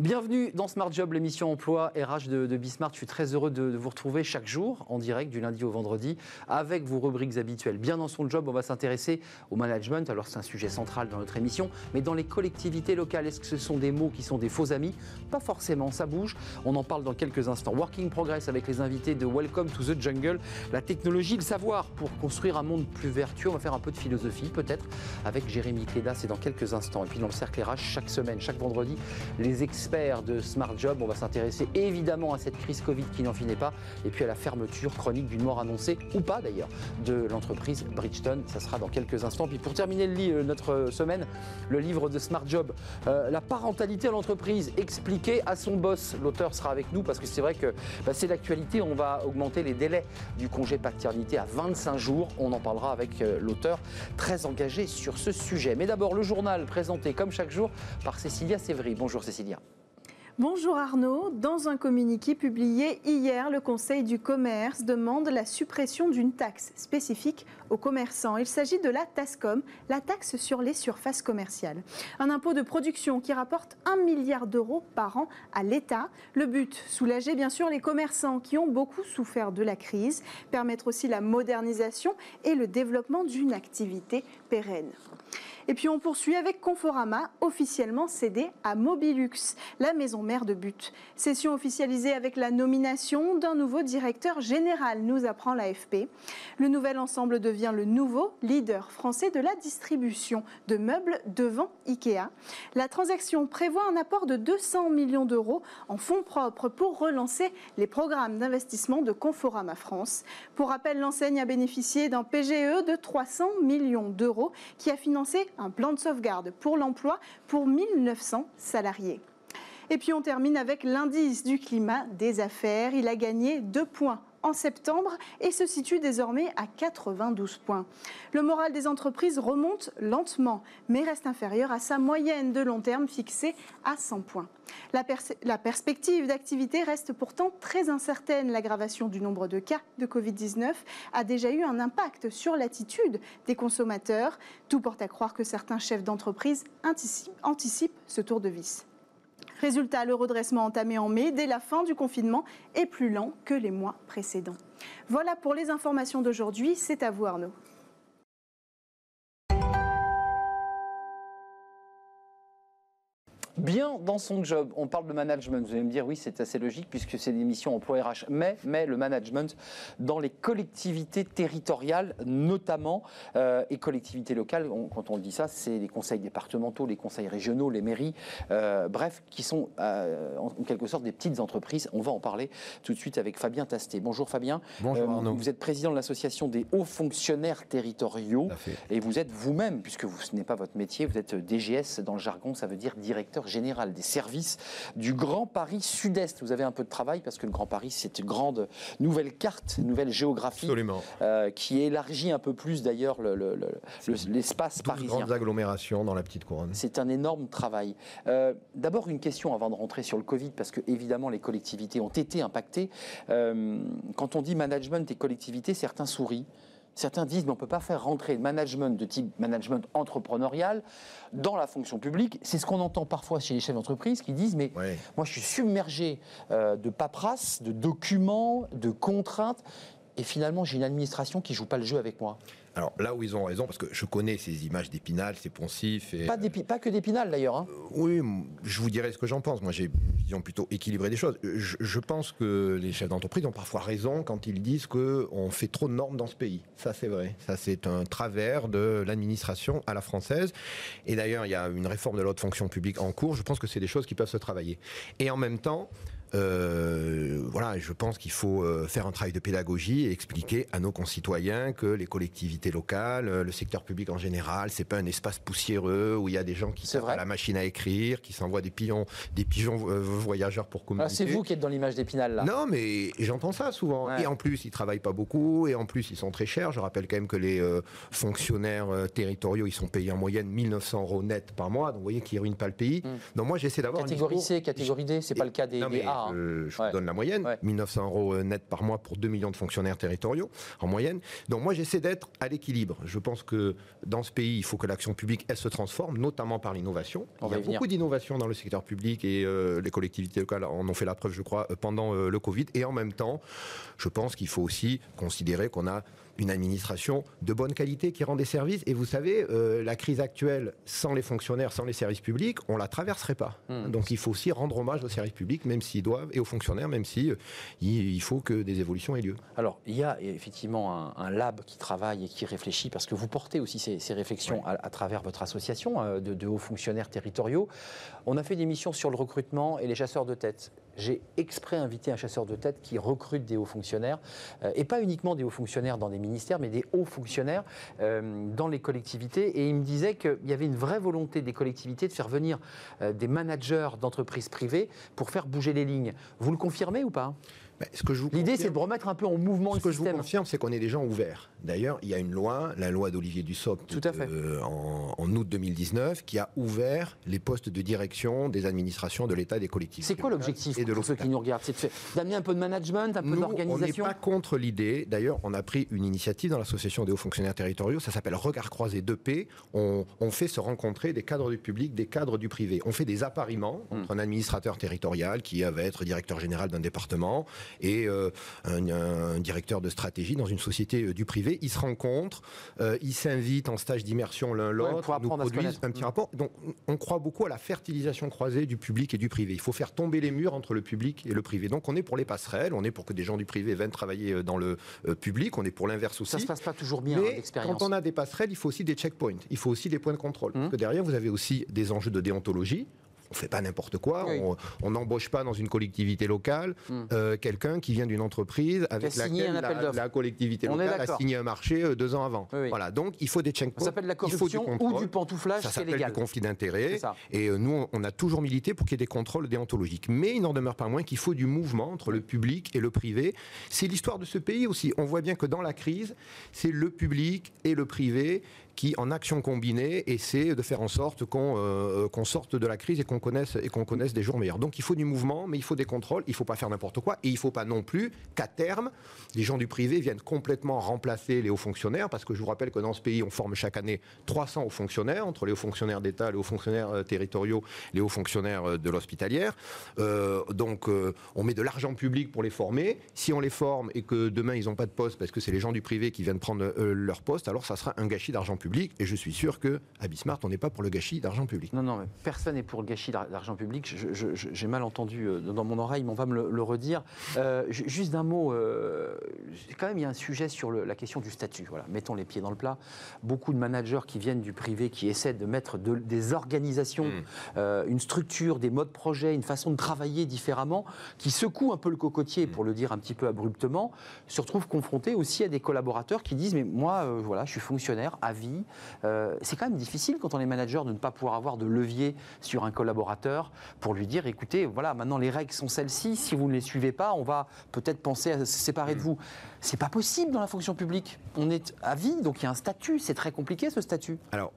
Bienvenue dans Smart Job, l'émission emploi RH de, de Bismart. Je suis très heureux de, vous retrouver chaque jour en direct du lundi au vendredi avec vos rubriques habituelles. Bien dans son job, on va s'intéresser au management. Alors c'est un sujet central dans notre émission, mais dans les collectivités locales, est-ce que ce sont des mots qui sont des faux amis? Pas forcément, ça bouge. On en parle dans quelques instants. Working Progress avec les invités de Welcome to the Jungle, la technologie, le savoir pour construire un monde plus vertueux. On va faire un peu de philosophie peut-être avec Jérémy Cléda, c'est dans quelques instants. Et puis dans le cercle RH, chaque semaine, chaque vendredi, les experts de Smart Job. On va s'intéresser évidemment à cette crise Covid qui n'en finit pas et puis à la fermeture chronique d'une mort annoncée, ou pas d'ailleurs, de l'entreprise Bridgestone. Ça sera dans quelques instants. Puis pour terminer euh, notre semaine, le livre de Smart Job, euh, La parentalité à l'entreprise expliquée à son boss. L'auteur sera avec nous parce que c'est vrai que bah, c'est l'actualité. On va augmenter les délais du congé paternité à 25 jours. On en parlera avec euh, l'auteur très engagé sur ce sujet. Mais d'abord, le journal présenté comme chaque jour par Cécilia Sévry. Bonjour Cécilia. Bonjour Arnaud. Dans un communiqué publié hier, le Conseil du commerce demande la suppression d'une taxe spécifique aux commerçants. Il s'agit de la TASCOM, la taxe sur les surfaces commerciales. Un impôt de production qui rapporte 1 milliard d'euros par an à l'État. Le but, soulager bien sûr les commerçants qui ont beaucoup souffert de la crise, permettre aussi la modernisation et le développement d'une activité pérenne. Et puis on poursuit avec Conforama, officiellement cédé à Mobilux, la maison mère de But. Session officialisée avec la nomination d'un nouveau directeur général, nous apprend l'AFP. Le nouvel ensemble devient le nouveau leader français de la distribution de meubles devant Ikea. La transaction prévoit un apport de 200 millions d'euros en fonds propres pour relancer les programmes d'investissement de Conforama France. Pour rappel, l'enseigne a bénéficié d'un PGE de 300 millions d'euros qui a financé un plan de sauvegarde pour l'emploi pour 1900 salariés. Et puis on termine avec l'indice du climat des affaires. Il a gagné deux points en septembre et se situe désormais à 92 points. Le moral des entreprises remonte lentement, mais reste inférieur à sa moyenne de long terme fixée à 100 points. La, la perspective d'activité reste pourtant très incertaine. L'aggravation du nombre de cas de Covid-19 a déjà eu un impact sur l'attitude des consommateurs. Tout porte à croire que certains chefs d'entreprise anticipent ce tour de vis. Résultat, le redressement entamé en mai, dès la fin du confinement, est plus lent que les mois précédents. Voilà pour les informations d'aujourd'hui. C'est à vous Arnaud. Bien dans son job. On parle de management. Vous allez me dire, oui, c'est assez logique puisque c'est l'émission emploi RH. Mais, mais le management dans les collectivités territoriales, notamment, euh, et collectivités locales, quand on dit ça, c'est les conseils départementaux, les conseils régionaux, les mairies, euh, bref, qui sont euh, en, quelque sorte des petites entreprises. On va en parler tout de suite avec Fabien Tasté. Bonjour Fabien. Bonjour Arnaud. Vous êtes président de l'association des hauts fonctionnaires territoriaux. Et vous êtes vous-même, puisque vous, ce n'est pas votre métier, vous êtes DGS dans le jargon, ça veut dire directeur général des services du Grand Paris Sud-Est. Vous avez un peu de travail parce que le Grand Paris, c'est une grande nouvelle carte, une nouvelle géographie euh, qui élargit un peu plus d'ailleurs l'espace le, parisien. grandes agglomérations dans la petite couronne. C'est un énorme travail. Euh, d'abord, une question avant de rentrer sur le Covid, parce que évidemment, les collectivités ont été impactées. Euh, quand on dit management et collectivités, certains sourient. Certains disent qu'on ne peut pas faire rentrer le management de type management entrepreneurial dans la fonction publique. C'est ce qu'on entend parfois chez les chefs d'entreprise qui disent mais moi je suis submergé euh, de paperasse, de documents, de contraintes et finalement j'ai une administration qui joue pas le jeu avec moi. Alors là où ils ont raison, parce que je connais ces images d'épinal, ces poncifs. Et, pas, pas, que d'épinal d'ailleurs. Hein. Euh, oui, je vous dirai ce que j'en pense. Moi j'ai plutôt équilibrée des choses. Je, pense que les chefs d'entreprise ont parfois raison quand ils disent qu'on fait trop de normes dans ce pays. Ça c'est vrai. Ça c'est un travers de l'administration à la française. Et d'ailleurs il y a une réforme de l'autre fonction publique en cours. Je pense que c'est des choses qui peuvent se travailler. Et en même temps, euh, voilà, je pense qu'il faut euh, faire un travail de pédagogie et expliquer à nos concitoyens que les collectivités locales, euh, le secteur public en général, c'est pas un espace poussiéreux où il y a des gens qui sont à la machine à écrire, qui s'envoient des pigeons, des pigeons voyageurs pour ah, communiquer. c'est vous qui êtes dans l'image d'Épinal là. Non, mais j'entends ça souvent. Et en plus, ils travaillent pas beaucoup et en plus, ils sont très chers. Je rappelle quand même que les fonctionnaires territoriaux, ils sont payés en moyenne 1900 euros net par mois. Donc vous voyez qu'ils ruinent pas le pays. Hmm. Donc moi, j'étais d'avoir catégorie C, catégorie D, c'est pas le cas des, A. rare. Je, vous donne la moyenne. 1900 euros net par mois pour 2 millions de fonctionnaires territoriaux en moyenne. Donc moi, j'essaie d'être à l'équilibre. Je pense que dans ce pays, il faut que l'action publique, elle se transforme, notamment par l'innovation. Il y a beaucoup d'innovation dans le secteur public et les collectivités locales en ont fait la preuve, je crois, pendant le Covid. Et en même temps, je pense qu'il faut aussi considérer qu'on a une administration de bonne qualité qui rend des services. Et vous savez, euh, la crise actuelle, sans les fonctionnaires, sans les services publics, on la traverserait pas. Hmm. Donc il faut aussi rendre hommage aux services publics, même s'ils doivent, et aux fonctionnaires, même si euh, il faut que des évolutions aient lieu. Alors il y a effectivement un, lab qui travaille et qui réfléchit, parce que vous portez aussi ces, réflexions à, travers votre association euh, de, de hauts fonctionnaires territoriaux. On a fait des missions sur le recrutement et les chasseurs de tête j'ai exprès invité un chasseur de tête qui recrute des hauts fonctionnaires, euh, et pas uniquement des hauts fonctionnaires dans des ministères, mais des hauts fonctionnaires euh, dans les collectivités. Et il me disait qu'il y avait une vraie volonté des collectivités de faire venir euh, des managers d'entreprises privées pour faire bouger les lignes. Vous le confirmez ou pas? L'idée, c'est de remettre un peu en mouvement le système. Ce que je vous confirme, c'est qu'on est des gens ouverts. D'ailleurs, il y a une loi, la loi d'Olivier Dussopt, euh, en, en, août 2019, qui a ouvert les postes de direction des administrations de l'État et des collectivités. C'est quoi l'objectif pour ceux qui nous regardent? C'est d'amener un peu de management, un peu d'organisation On n'est pas contre l'idée. D'ailleurs, on a pris une initiative dans l'association des hauts fonctionnaires territoriaux. Ça s'appelle Regard croisé 2P. On, fait se rencontrer des cadres du public, des cadres du privé. On fait des appariements hmm. entre un administrateur territorial qui va être directeur général d'un département et euh, un, directeur de stratégie dans une société euh, du privé. Ils se rencontrent, euh, ils s'invitent en stage d'immersion l'un l'autre, nous produisent un petit rapport. Donc on croit beaucoup à la fertilisation croisée du public et du privé. Il faut faire tomber les murs entre le public et le privé. Donc on est pour les passerelles, on est pour que des gens du privé viennent travailler dans le public, on est pour l'inverse aussi. Ça se passe pas toujours bien, Mais quand on a des passerelles, il faut aussi des checkpoints, il faut aussi des points de contrôle. Parce mmh. que derrière, vous avez aussi des enjeux de déontologie on fait pas n'importe quoi. On n'embauche pas dans une collectivité locale hmm. euh, quelqu'un qui vient d'une entreprise avec laquelle la, collectivité locale a signé un marché euh, deux ans avant. Voilà, donc il faut des checkpoints. Ça s'appelle la corruption ou du pantouflage. Ça s'appelle du conflit d'intérêts. Et euh, nous, on a toujours milité pour qu'il y ait des contrôles déontologiques. Mais il n'en demeure pas moins qu'il faut du mouvement entre le public et le privé. C'est l'histoire de ce pays aussi. On voit bien que dans la crise, c'est le public et le privé qui, en action combinée, essaie de faire en sorte qu'on euh, sorte de la crise et qu'on connaisse, connaisse des jours meilleurs. Donc il faut du mouvement, mais il faut des contrôles, il ne faut pas faire n'importe quoi, et il ne faut pas non plus qu'à terme, les gens du privé viennent complètement remplacer les hauts fonctionnaires, parce que je vous rappelle que dans ce pays, on forme chaque année 300 hauts fonctionnaires, entre les hauts fonctionnaires d'État, les hauts fonctionnaires euh, territoriaux, les hauts fonctionnaires euh, de l'hospitalière. donc on met de l'argent public pour les former. Si on les forme et que demain ils n'ont pas de poste parce que c'est les gens du privé qui viennent prendre leur poste, alors ça sera un gâchis d'argent public et je suis sûr que à Bismarck, on n'est pas pour le gâchis d'argent public. Non, non, mais personne n'est pour le gâchis d'argent public. J'ai mal entendu euh, dans mon oreille, mais on va me le, redire. Euh, juste d'un mot, euh, quand même, il y a un sujet sur la question du statut. Voilà, mettons les pieds dans le plat. Beaucoup de managers qui viennent du privé, qui essaient de mettre des organisations, hmm. une structure, des modes projet, une façon de travailler différemment, qui secouent un peu le cocotier, hmm. pour le dire un petit peu abruptement, se retrouvent confrontés aussi à des collaborateurs qui disent mais moi, voilà, je suis fonctionnaire à vie, euh, c'est quand même difficile quand on est manager de ne pas pouvoir avoir de levier sur un collaborateur pour lui dire écoutez, voilà, maintenant les règles sont celles-ci, si vous ne les suivez pas, on va peut-être penser à se séparer de vous. C'est pas possible dans la fonction publique. On est à vie, donc il y a un statut, c'est très compliqué ce statut. Alors,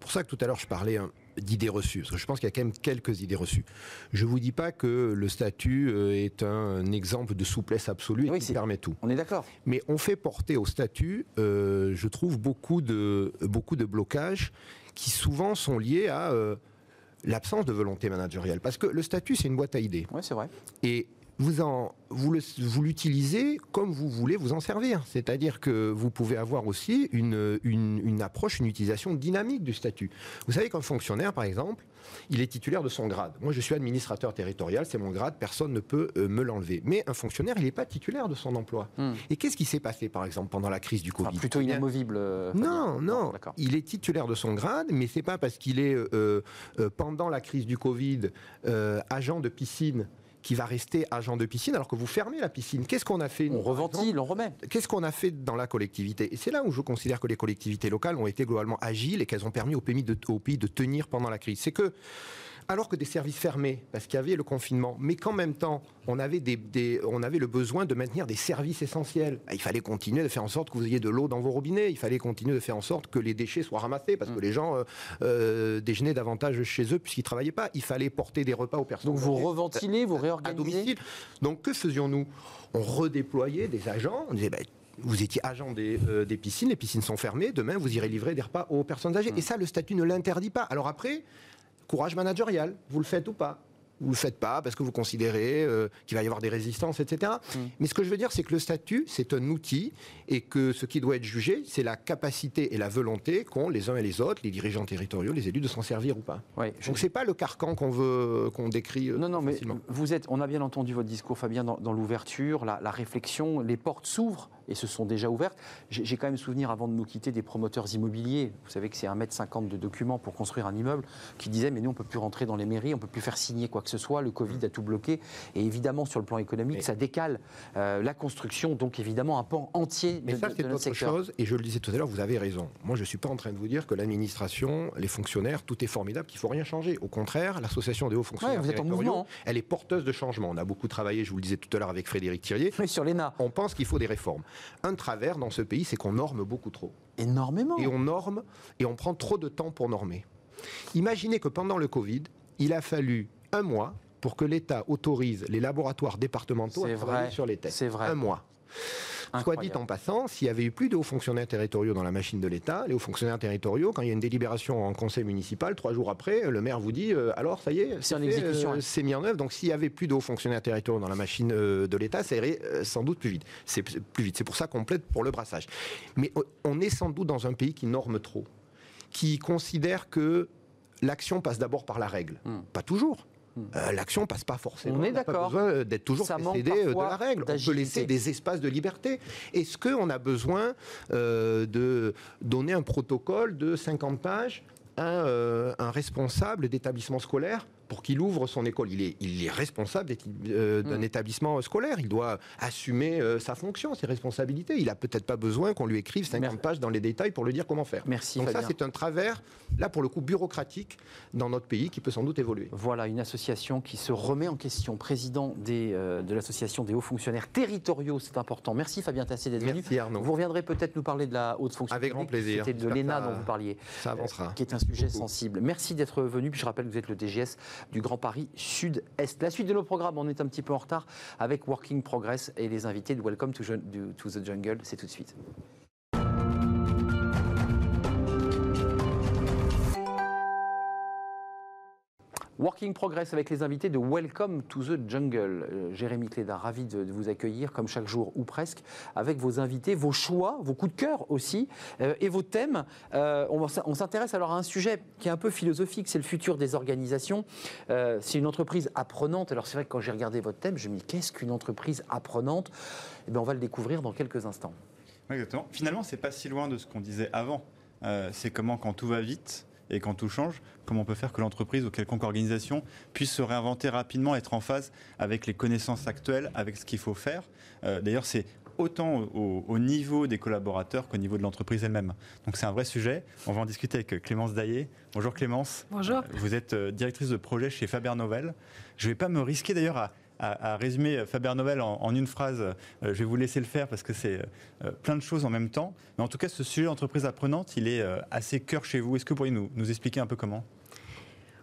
pour ça que tout à l'heure je parlais hein, d'idées reçues, parce que je pense qu'il y a quand même quelques idées reçues. Je ne vous dis pas que le statut euh, est un exemple de souplesse absolue et qui permet tout. On est d'accord. Mais on fait porter au statut, euh, je trouve, beaucoup de, beaucoup de blocages qui souvent sont liés à euh, l'absence de volonté managériale. Parce que le statut, c'est une boîte à idées. Oui, c'est vrai. Et vous, en, vous, l'utilisez comme vous voulez vous en servir. C'est-à-dire que vous pouvez avoir aussi une, une, approche, une utilisation dynamique du statut. Vous savez qu'un fonctionnaire, par exemple, il est titulaire de son grade. Moi, je suis administrateur territorial, c'est mon grade, personne ne peut euh, me l'enlever. Mais un fonctionnaire, il n'est pas titulaire de son emploi. Hmm. Et qu'est-ce qui s'est passé, par exemple, pendant la crise du Covid? enfin, Plutôt inamovible. Euh, non, non. il est titulaire de son grade, mais c'est pas parce qu'il est, euh, pendant la crise du Covid, agent de piscine qui va rester agent de piscine alors que vous fermez la piscine. Qu'est-ce qu'on a fait On reventile, on remet. Qu'est-ce qu'on a fait dans la collectivité? Et c'est là où je considère que les collectivités locales ont été globalement agiles et qu'elles ont permis au pays, de, au pays de tenir pendant la crise. C'est que alors que des services fermés, parce qu'il y avait le confinement, mais qu'en même temps, on avait, des, on avait le besoin de maintenir des services essentiels. Il fallait continuer de faire en sorte que vous ayez de l'eau dans vos robinets, il fallait continuer de faire en sorte que les déchets soient ramassés, parce que mm. les gens euh, euh, déjeunaient davantage chez eux puisqu'ils ne travaillaient pas. Il fallait porter des repas aux personnes. Donc vous reventilez, vous réorganisez À domicile. Donc que faisions-nous? On redéployait des agents, on disait, ben, vous étiez agent euh, des, piscines, les piscines sont fermées, demain vous irez livrer des repas aux personnes âgées. Mm. Et ça, le statut ne l'interdit pas. Alors après, courage managérial, vous le faites ou pas? Vous ne le faites pas parce que vous considérez euh, qu'il va y avoir des résistances, etc. Mm. Mais ce que je veux dire, c'est que le statut, c'est un outil et que ce qui doit être jugé, c'est la capacité et la volonté qu'ont les uns et les autres, les dirigeants territoriaux, les élus, de s'en servir ou pas. Donc ce n'est pas le carcan qu'on veut qu'on décrit. Euh, non, non, mais vous êtes. On a bien entendu votre discours, Fabien, dans, l'ouverture, la réflexion, les portes s'ouvrent et se sont déjà ouvertes. J'ai quand même souvenir, avant de nous quitter, des promoteurs immobiliers. Vous savez que c'est 1,50 m de documents pour construire un immeuble qui disaient Mais nous, on ne peut plus rentrer dans les mairies, on ne peut plus faire signer quoi que ce soit. Le Covid a tout bloqué. Et évidemment, sur le plan économique, ça décale euh, la construction, donc évidemment un pan entier Mais ça, c'est autre chose. Et je le disais tout à l'heure, vous avez raison. Moi, je ne suis pas en train de vous dire que l'administration, les fonctionnaires, tout est formidable, qu'il ne faut rien changer. Au contraire, l'association des hauts fonctionnaires vous êtes en mouvement. elle est porteuse de changement. On a beaucoup travaillé, je vous le disais tout à l'heure, avec Frédéric Thirier. Oui, sur l'ENA. On pense qu'il faut des réformes. Un travers dans ce pays, c'est qu'on norme beaucoup trop. Énormément. Et on norme et on prend trop de temps pour normer. Imaginez que pendant le Covid, il a fallu un mois pour que l'État autorise les laboratoires départementaux à travailler sur les tests. C'est vrai. Un mois. Soit dit en passant, s'il y avait eu plus de hauts fonctionnaires territoriaux dans la machine de l'État, les hauts fonctionnaires territoriaux, quand il y a une délibération en conseil municipal, trois jours après, le maire vous dit euh, alors ça y est, c'est en exécution, euh, c'est mis en œuvre. Donc s'il y avait plus de hauts fonctionnaires territoriaux dans la machine euh, de l'État, ça irait sans doute plus vite. C'est plus vite. C'est pour ça qu'on plaide pour le brassage. Mais on est sans doute dans un pays qui norme trop, qui considère que l'action passe d'abord par la règle. Hmm. Pas toujours. Euh, l'action passe pas forcément. On est d'accord. besoin euh, d'être toujours précédé euh, de la règle. On peut laisser des espaces de liberté. Est-ce qu'on a besoin de donner un protocole de 50 pages à un responsable d'établissement scolaire pour qu'il ouvre son école. Il est, il est responsable euh, d'un mm. établissement scolaire. Il doit assumer euh, sa fonction, ses responsabilités. Il n'a peut-être pas besoin qu'on lui écrive 50 pages dans les détails pour lui dire comment faire. Merci. Donc ça, c'est un travers, là pour le coup, bureaucratique dans notre pays qui peut sans doute évoluer. Voilà, une association qui se remet en question. Président des, euh, de l'association des hauts fonctionnaires territoriaux, c'est important. Merci Fabien Tassé d'être venu. Merci Arnaud. Vous reviendrez peut-être nous parler de la haute fonction Avec grand plaisir. C'était de l'ENA dont vous parliez. Ça avancera. qui est un sujet sensible. Merci d'être venu. Puis je rappelle que vous êtes le DGS du Grand Paris Sud-Est. La suite de nos programmes, on est un petit peu en retard avec Working Progress et les invités de Welcome to, to the Jungle. C'est tout de suite. Working Progress avec les invités de Welcome to the Jungle. Euh, Jérémy Cléda, ravi de, vous accueillir, comme chaque jour ou presque, avec vos invités, vos choix, vos coups de cœur aussi, euh, et vos thèmes. Euh, on, s'intéresse alors à un sujet qui est un peu philosophique, c'est le futur des organisations. c'est une entreprise apprenante. Alors c'est vrai que quand j'ai regardé votre thème, je me dis qu'est-ce qu'une entreprise apprenante? Eh bien, On va le découvrir dans quelques instants. exactement. Finalement, c'est pas si loin de ce qu'on disait avant. c'est comment quand tout va vite, et quand tout change, comment on peut faire que l'entreprise ou quelconque organisation puisse se réinventer rapidement, être en phase avec les connaissances actuelles, avec ce qu'il faut faire? Euh, d'ailleurs, c'est autant au, niveau des collaborateurs qu'au niveau de l'entreprise elle-même. Donc c'est un vrai sujet. On va en discuter avec Clémence Daillé. Bonjour Clémence. Bonjour. Vous êtes euh, directrice de projet chez Faber Novel. Je ne vais pas me risquer d'ailleurs à, à, résumer Faber Novel en, une phrase, euh, je vais vous laisser le faire parce que c'est euh, plein de choses en même temps. Mais en tout cas, ce sujet d'entreprise apprenante, il est euh, assez cœur chez vous. Est-ce que vous pourriez nous, nous expliquer un peu comment?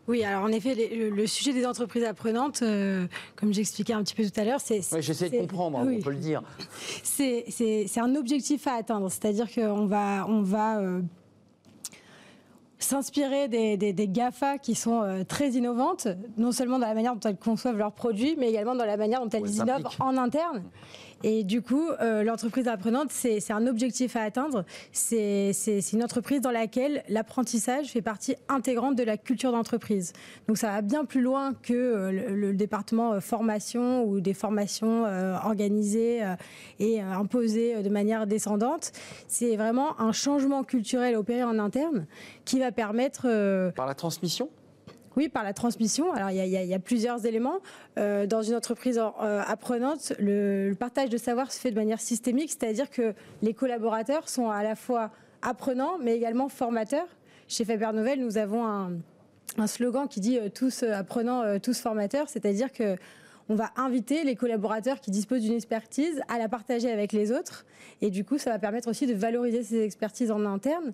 Oui, alors en effet, le, sujet des entreprises apprenantes, comme j'expliquais un petit peu tout à l'heure, c'est... Oui, j'essaie de comprendre, on peut le dire. C'est un objectif à atteindre, c'est-à-dire qu'on va, on va s'inspirer des, des, GAFA qui sont euh, très innovantes, non seulement dans la manière dont elles conçoivent leurs produits, mais également dans la manière dont elles innovent en interne. Et du coup, euh, l'entreprise apprenante, c'est un objectif à atteindre. C'est une entreprise dans laquelle l'apprentissage fait partie intégrante de la culture d'entreprise. Donc ça va bien plus loin que euh, le, département euh, formation ou des formations organisées et imposées de manière descendante. C'est vraiment un changement culturel opéré en interne qui va permettre... Par la transmission? Oui, par la transmission. Alors, il y, a, plusieurs éléments. Euh, dans une entreprise euh, apprenante, le, partage de savoir se fait de manière systémique, c'est-à-dire que les collaborateurs sont à la fois apprenants, mais également formateurs. Chez Faber Novel, nous avons un, slogan qui dit tous apprenants, tous formateurs, c'est-à-dire que on va inviter les collaborateurs qui disposent d'une expertise à la partager avec les autres. Et du coup, ça va permettre aussi de valoriser ces expertises en interne.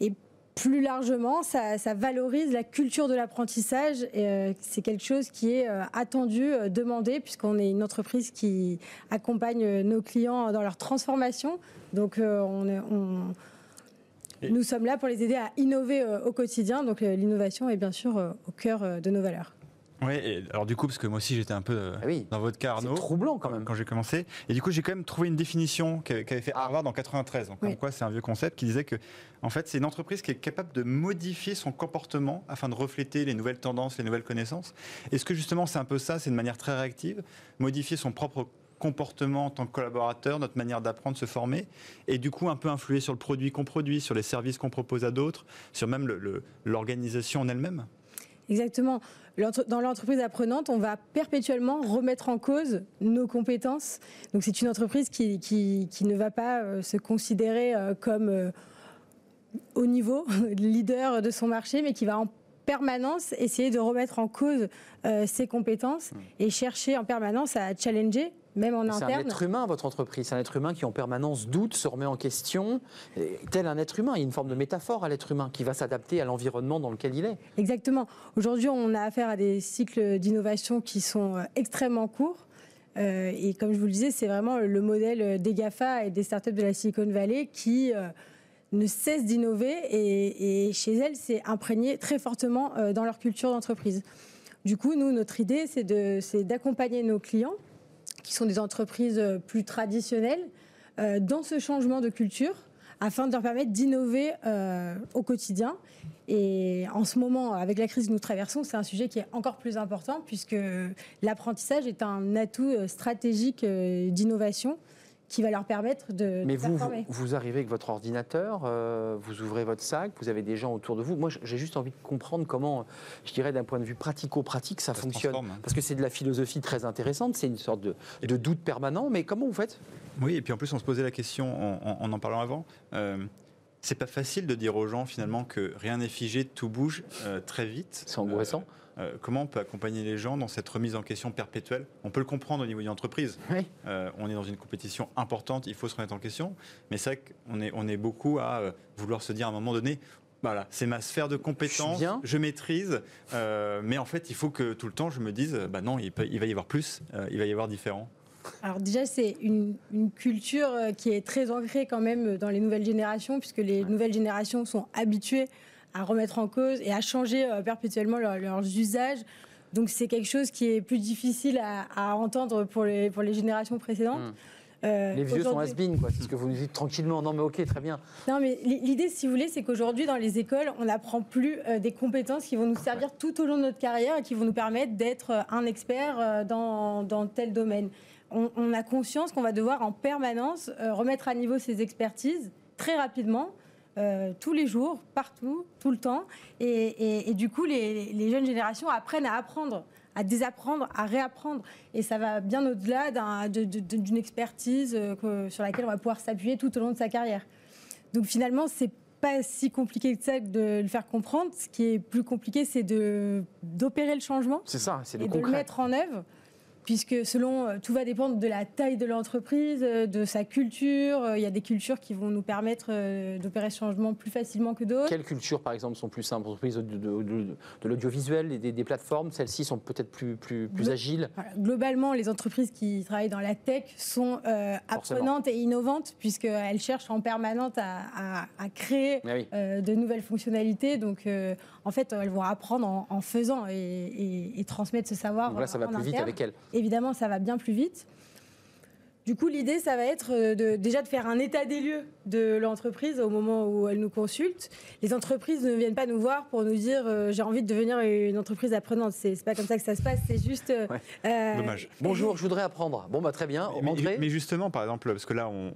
Et plus largement, ça, valorise la culture de l'apprentissage. Euh, c'est quelque chose qui est euh, attendu, euh, demandé, puisqu'on est une entreprise qui accompagne nos clients dans leur transformation. Donc, on, nous sommes là pour les aider à innover au quotidien. Donc, l'innovation est bien sûr au cœur de nos valeurs. Oui, alors du coup, parce que moi aussi j'étais un peu ah dans votre cas, Arnaud. C'est troublant quand même. Quand j'ai commencé. Et du coup, j'ai quand même trouvé une définition qu'avait fait Harvard en 93. Donc, comme quoi, c'est un vieux concept qui disait que, en fait, c'est une entreprise qui est capable de modifier son comportement afin de refléter les nouvelles tendances, les nouvelles connaissances. Est-ce que justement, c'est un peu ça, c'est de manière très réactive, modifier son propre comportement en tant que collaborateur, notre manière d'apprendre, se former, et du coup un peu influer sur le produit qu'on produit, sur les services qu'on propose à d'autres, sur même l'organisation en elle-même? Exactement. Dans l'entreprise apprenante, on va perpétuellement remettre en cause nos compétences. Donc c'est une entreprise qui, qui, ne va pas euh, se considérer euh, comme euh, au niveau leader de son marché, mais qui va en permanence essayer de remettre en cause ses compétences mmh. et chercher en permanence à challenger même en interne. C'est un être humain, votre entreprise. C'est un être humain qui en permanence doute, se remet en question. tel un être humain, il y a une forme de métaphore à l'être humain qui va s'adapter à l'environnement dans lequel il est. Exactement. Aujourd'hui, on a affaire à des cycles d'innovation qui sont euh, extrêmement courts. Euh, et comme je vous le disais, c'est vraiment le modèle des GAFA et des startups de la Silicon Valley qui euh, ne cessent d'innover. Et, chez elles, c'est imprégné très fortement dans leur culture d'entreprise. Du coup, nous, notre idée, c'est d'accompagner nos clients qui sont des entreprises euh, plus traditionnelles, euh, dans ce changement de culture afin de leur permettre d'innover euh, au quotidien. Et en ce moment, avec la crise que nous traversons, c'est un sujet qui est encore plus important puisque l'apprentissage est un atout stratégique d'innovation qui va leur permettre de. Mais vous, vous, arrivez avec votre ordinateur, euh, vous ouvrez votre sac, vous avez des gens autour de vous. Moi, j'ai juste envie de comprendre comment, je dirais, d'un point de vue pratico-pratique, ça, fonctionne. Hein. Parce que c'est de la philosophie très intéressante, c'est une sorte de, de, doute permanent. Mais comment vous faites? Oui, et puis en plus, on se posait la question en en, parlant avant. Euh, c'est pas facile de dire aux gens finalement que rien n'est figé, tout bouge euh, très vite. C'est angoissant. Euh, comment on peut accompagner les gens dans cette remise en question perpétuelle? On peut le comprendre au niveau d'une entreprise. Euh, on est dans une compétition importante, il faut se remettre en question. Mais c'est vrai qu'on est, on est beaucoup à euh, vouloir se dire à un moment donné, voilà, c'est ma sphère de compétence, je, maîtrise, mais en fait, il faut que tout le temps, je me dise, bah non, il, va y avoir plus, il va y avoir différent. Alors déjà, c'est une, une, culture qui est très ancrée quand même dans les nouvelles générations, puisque les nouvelles générations sont habituées à remettre en cause et à changer euh, perpétuellement leurs usages. Donc c'est quelque chose qui est plus difficile à, entendre pour les, pour les générations précédentes. Hmm. Euh, les vieux sont has quoi. C'est ce que vous nous dites tranquillement. Non, mais ok, très bien. Non, mais l'idée, si vous voulez, c'est qu'aujourd'hui, dans les écoles, on n'apprend plus euh, des compétences qui vont nous servir tout au long de notre carrière et qui vont nous permettre d'être un expert dans, dans, tel domaine. On, on a conscience qu'on va devoir en permanence remettre à niveau ces expertises très rapidement euh, tous les jours, partout, tout le temps. Et, du coup, les, jeunes générations apprennent à apprendre, à désapprendre, à réapprendre. Et ça va bien au-delà d'une expertise euh, sur laquelle on va pouvoir s'appuyer tout au long de sa carrière. Donc finalement, c'est pas si compliqué que ça de le faire comprendre. Ce qui est plus compliqué, c'est d'opérer le changement. C'est ça, c'est Et de le mettre en œuvre puisque selon euh, tout va dépendre de la taille de l'entreprise, euh, de sa culture. Euh, il y a des cultures qui vont nous permettre d'opérer ce changement plus facilement que d'autres. Quelles cultures, par exemple, sont plus simples Entreprises de, de, l'audiovisuel et des, plateformes, celles-ci sont peut-être plus, plus, plus agiles Globalement, les entreprises qui travaillent dans la tech sont apprenantes et innovantes, puisqu'elles cherchent en permanence à, créer de nouvelles fonctionnalités. Donc, en fait, elles vont apprendre en, faisant et, transmettre ce savoir. Donc là, ça va plus vite avec elles évidemment, ça va bien plus vite. Du coup, l'idée, ça va être euh, de, déjà de faire un état des lieux de l'entreprise au moment où elle nous consulte. Les entreprises ne viennent pas nous voir pour nous dire euh, j'ai envie de devenir une entreprise apprenante. C'est pas comme ça que ça se passe. C'est juste. Euh, Dommage. Bonjour, je voudrais apprendre. Bon, bah très bien. Mais, mais justement, par exemple, parce que là, on,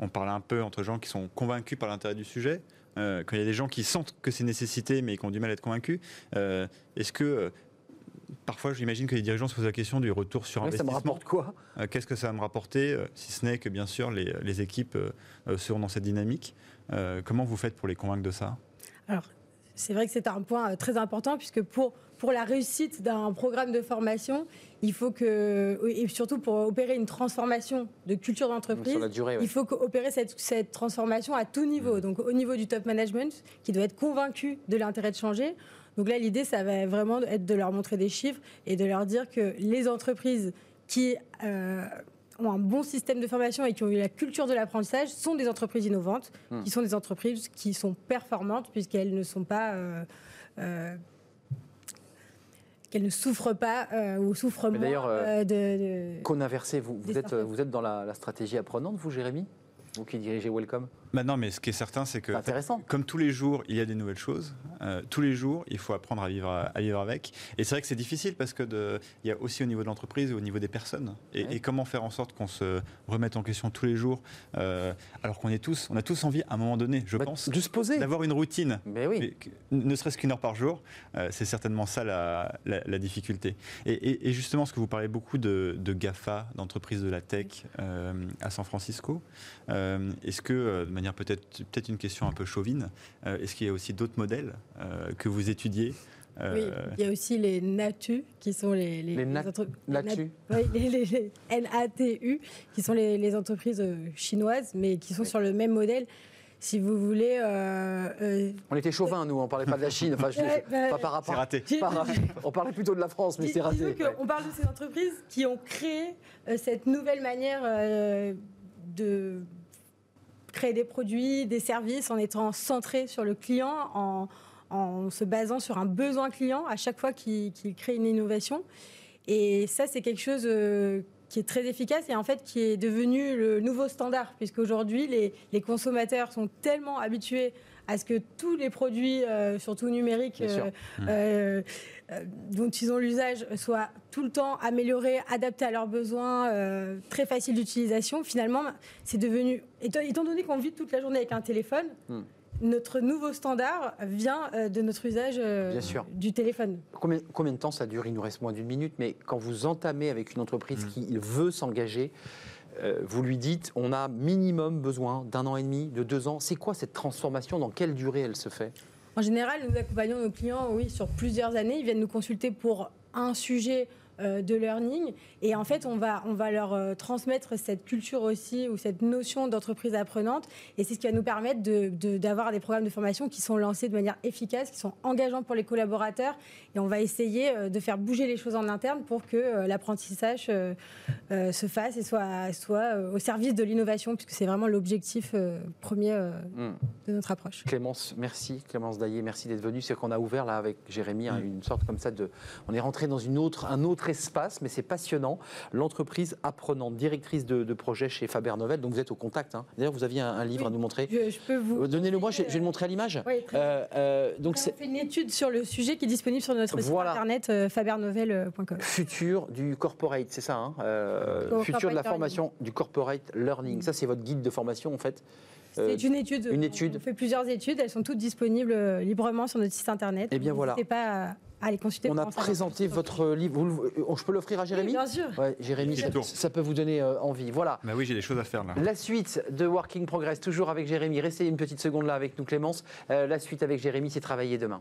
on, parle un peu entre gens qui sont convaincus par l'intérêt du sujet. Quand il y a des gens qui sentent que c'est nécessité mais qui ont du mal à être convaincus, est-ce que parfois, j'imagine que les dirigeants se posent la question du retour sur investissement. Ça me rapporte quoi? Euh, Qu'est-ce que ça va me rapporter euh, Si ce n'est que, bien sûr, les, équipes euh, seront dans cette dynamique? comment vous faites pour les convaincre de ça? Alors, c'est vrai que c'est un point très important puisque pour, pour la réussite d'un programme de formation, il faut que, et surtout pour opérer une transformation de culture d'entreprise, il faut opérer cette, cette, transformation à tout niveau. Mmh. Donc au niveau du top management, qui doit être convaincu de l'intérêt de changer. Donc là, l'idée, ça va vraiment être de leur montrer des chiffres et de leur dire que les entreprises qui euh, ont un bon système de formation et qui ont eu la culture de l'apprentissage sont des entreprises innovantes, mmh. qui sont des entreprises qui sont performantes puisqu'elles ne sont pas... Euh, euh, qu'elle ne souffre pas euh, ou souffre moins D'ailleurs, euh, de, de, inversé, vous, vous êtes, vous êtes dans la, la stratégie apprenante, vous, Jérémy? Vous qui dirigez Welcome? Maintenant, mais ce qui est certain, c'est que, comme tous les jours, il y a des nouvelles choses. Euh, tous les jours, il faut apprendre à vivre, à vivre avec. Et c'est vrai que c'est difficile parce que de, il y a aussi au niveau de l'entreprise et au niveau des personnes. Et, comment faire en sorte qu'on se remette en question tous les jours, euh, alors qu'on est tous, on a tous envie à un moment donné, je bah, pense, de se poser, d'avoir une routine. Mais oui. ne serait-ce qu'une heure par jour, euh, c'est certainement ça la, la, difficulté. Et, justement, ce que vous parlez beaucoup de, de GAFA, d'entreprises de la tech à San Francisco, est-ce que manière peut-être une question un peu chauvine. Euh, est-ce qu'il y a aussi d'autres modèles euh, que vous étudiez euh, oui, il y a aussi les NATU, qui sont les, les, NATU? les, NATU, qui sont les, entreprises chinoises, mais qui sont sur le même modèle si vous voulez. on était chauvin, nous, on parlait pas de la Chine. Enfin, pas par rapport. C'est raté. on parlait plutôt de la France, mais c'est raté. On parle de ces entreprises qui ont créé cette nouvelle manière de créer des produits, des services en étant centré sur le client, en, se basant sur un besoin client à chaque fois qu'il crée une innovation. Et ça, c'est quelque chose euh, qui est très efficace et en fait qui est devenu le nouveau standard, puisqu'aujourd'hui, les, les consommateurs sont tellement habitués à ce que tous les produits, euh, surtout numériques, euh, euh, dont ils ont l'usage soit tout le temps amélioré, adapté à leurs besoins, euh, très facile d'utilisation. Finalement, c'est devenu, étant donné qu'on vit toute la journée avec un téléphone, hmm. notre nouveau standard vient euh, de notre usage du téléphone. Combien, combien, de temps ça dure? Il nous reste moins d'une minute, mais quand vous entamez avec une entreprise hmm. qui veut s'engager, vous lui dites, on a minimum besoin d'un an et demi, de deux ans. C'est quoi cette transformation? Dans quelle durée elle se fait? En général, nous accompagnons nos clients, oui, sur plusieurs années. Ils viennent nous consulter pour un sujet euh, de learning. Et en fait, on va, on va leur euh, transmettre cette culture aussi ou cette notion d'entreprise apprenante. Et c'est ce qui va nous permettre d'avoir de, des programmes de formation qui sont lancés de manière efficace, qui sont engageants pour les collaborateurs. Et on va essayer euh, de faire bouger les choses en interne pour que l'apprentissage se fasse et soit, soit au service de l'innovation, puisque c'est vraiment l'objectif premier hmm. de notre approche. Clémence, merci. Clémence Daillé, merci d'être venue. C'est qu'on a ouvert là avec Jérémy hein, hmm. une sorte comme ça de. On est rentré dans une autre, un autre espace, mais c'est passionnant. L'entreprise apprenante, directrice de, projet chez Faber Novel, donc vous êtes au contact. Hein. D'ailleurs, vous aviez un, livre à nous montrer. Je, peux vous. Euh, donnez-le moi, je, vais le montrer à l'image. Oui, euh, euh, donc on fait une étude sur le sujet qui est disponible sur notre site internet fabernovel.com. Futur du corporate, c'est ça hein Futur de la formation du corporate learning. Ça, c'est votre guide de formation en fait. C'est une étude. Une étude. On fait plusieurs études, elles sont toutes disponibles librement sur notre site internet. Et eh bien voilà. pas Allez, consulter. On a présenté votre livre. je peux l'offrir à Jérémy Bien sûr. Jérémy, ça, peut vous donner euh, envie. Voilà. Bah oui, j'ai des choses à faire là. La suite de Working Progress, toujours avec Jérémy. Restez une petite seconde là avec nous, Clémence. Euh, la suite avec Jérémy, c'est travailler demain.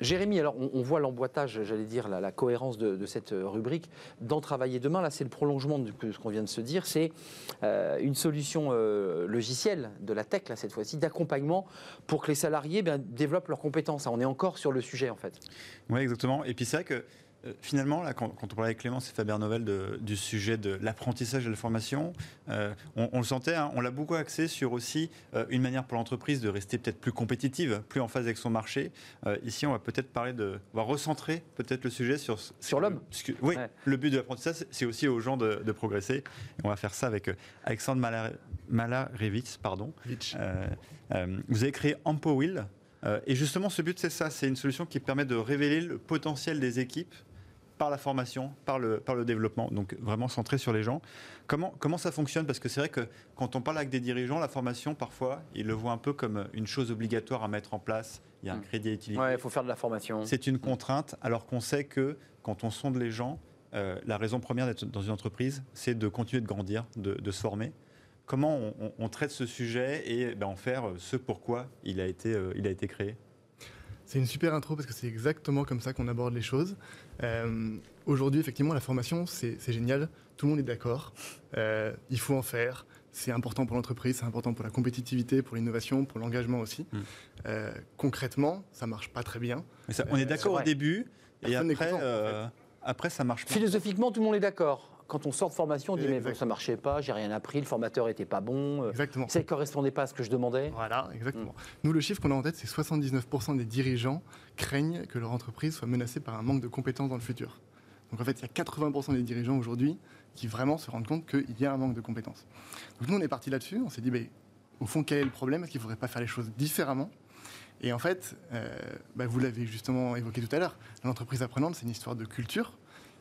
Jérémy, alors on, voit l'emboîtage, j'allais dire, la, cohérence de, cette euh, rubrique. Dans Travailler demain, là c'est le prolongement de ce qu'on vient de se dire, c'est euh, une solution euh, logicielle de la tech, là cette fois-ci, d'accompagnement pour que les salariés ben, développent leurs compétences. On est encore sur le sujet en fait. Oui, exactement. Et puis c'est vrai que euh, finalement, là, quand, on parlait avec Clémence et Fabien Novel du sujet de l'apprentissage et de la formation, euh, on, le sentait, hein, on l'a beaucoup axé sur aussi euh, une manière pour l'entreprise de rester peut-être plus compétitive, plus en phase avec son marché. ici, on va peut-être parler de, on va recentrer peut-être le sujet sur sur l'homme. Oui, le but de l'apprentissage, c'est aussi aux gens de, progresser. Et on va faire ça avec Alexandre Malarevitz, pardon. vous avez créé Ampowill. et justement, ce but, c'est ça, c'est une solution qui permet de révéler le potentiel des équipes par la formation, par le, par le développement, donc vraiment centré sur les gens. Comment, comment ça fonctionne? Parce que c'est vrai que quand on parle avec des dirigeants, la formation, parfois, ils le voient un peu comme une chose obligatoire à mettre en place. Il y a un mm. crédit à utiliser. Ouais, il faut faire de la formation. C'est une contrainte, alors qu'on sait que quand on sonde les gens, euh, la raison première d'être dans une entreprise, c'est de continuer de grandir, de, de se former. comment on, traite ce sujet et ben, en faire ce pourquoi il a été, il a été créé? C'est une super intro parce que c'est exactement comme ça qu'on aborde les choses. Aujourd'hui, effectivement, la formation, c'est génial. Tout le monde est d'accord. il faut en faire c'est important pour l'entreprise, c'est important pour la compétitivité, pour l'innovation, pour l'engagement aussi. Hmm. Euh, concrètement, ça marche pas très bien. on est d'accord au début, et après, euh, après, ça marche pas. Philosophiquement, tout le monde est d'accord quand on sort de formation, on dit mais ça marchait pas, j'ai rien appris, le formateur était pas bon, euh, exactement. ça ne correspondait pas à ce que je demandais. Voilà, exactement. Hmm. Nous, le chiffre qu'on a en tête, c'est 79% des dirigeants craignent que leur entreprise soit menacée par un manque de compétences dans le futur. Donc en fait, il y a 80% des dirigeants aujourd'hui qui vraiment se rendent compte qu'il y a un manque de compétences. Donc nous, on est parti là-dessus, on s'est dit, mais, au fond, quel est le problème? Est-ce qu'il ne faudrait pas faire les choses différemment? Et en fait, euh, bah, vous l'avez justement évoqué tout à l'heure, l'entreprise apprenante, c'est une histoire de culture.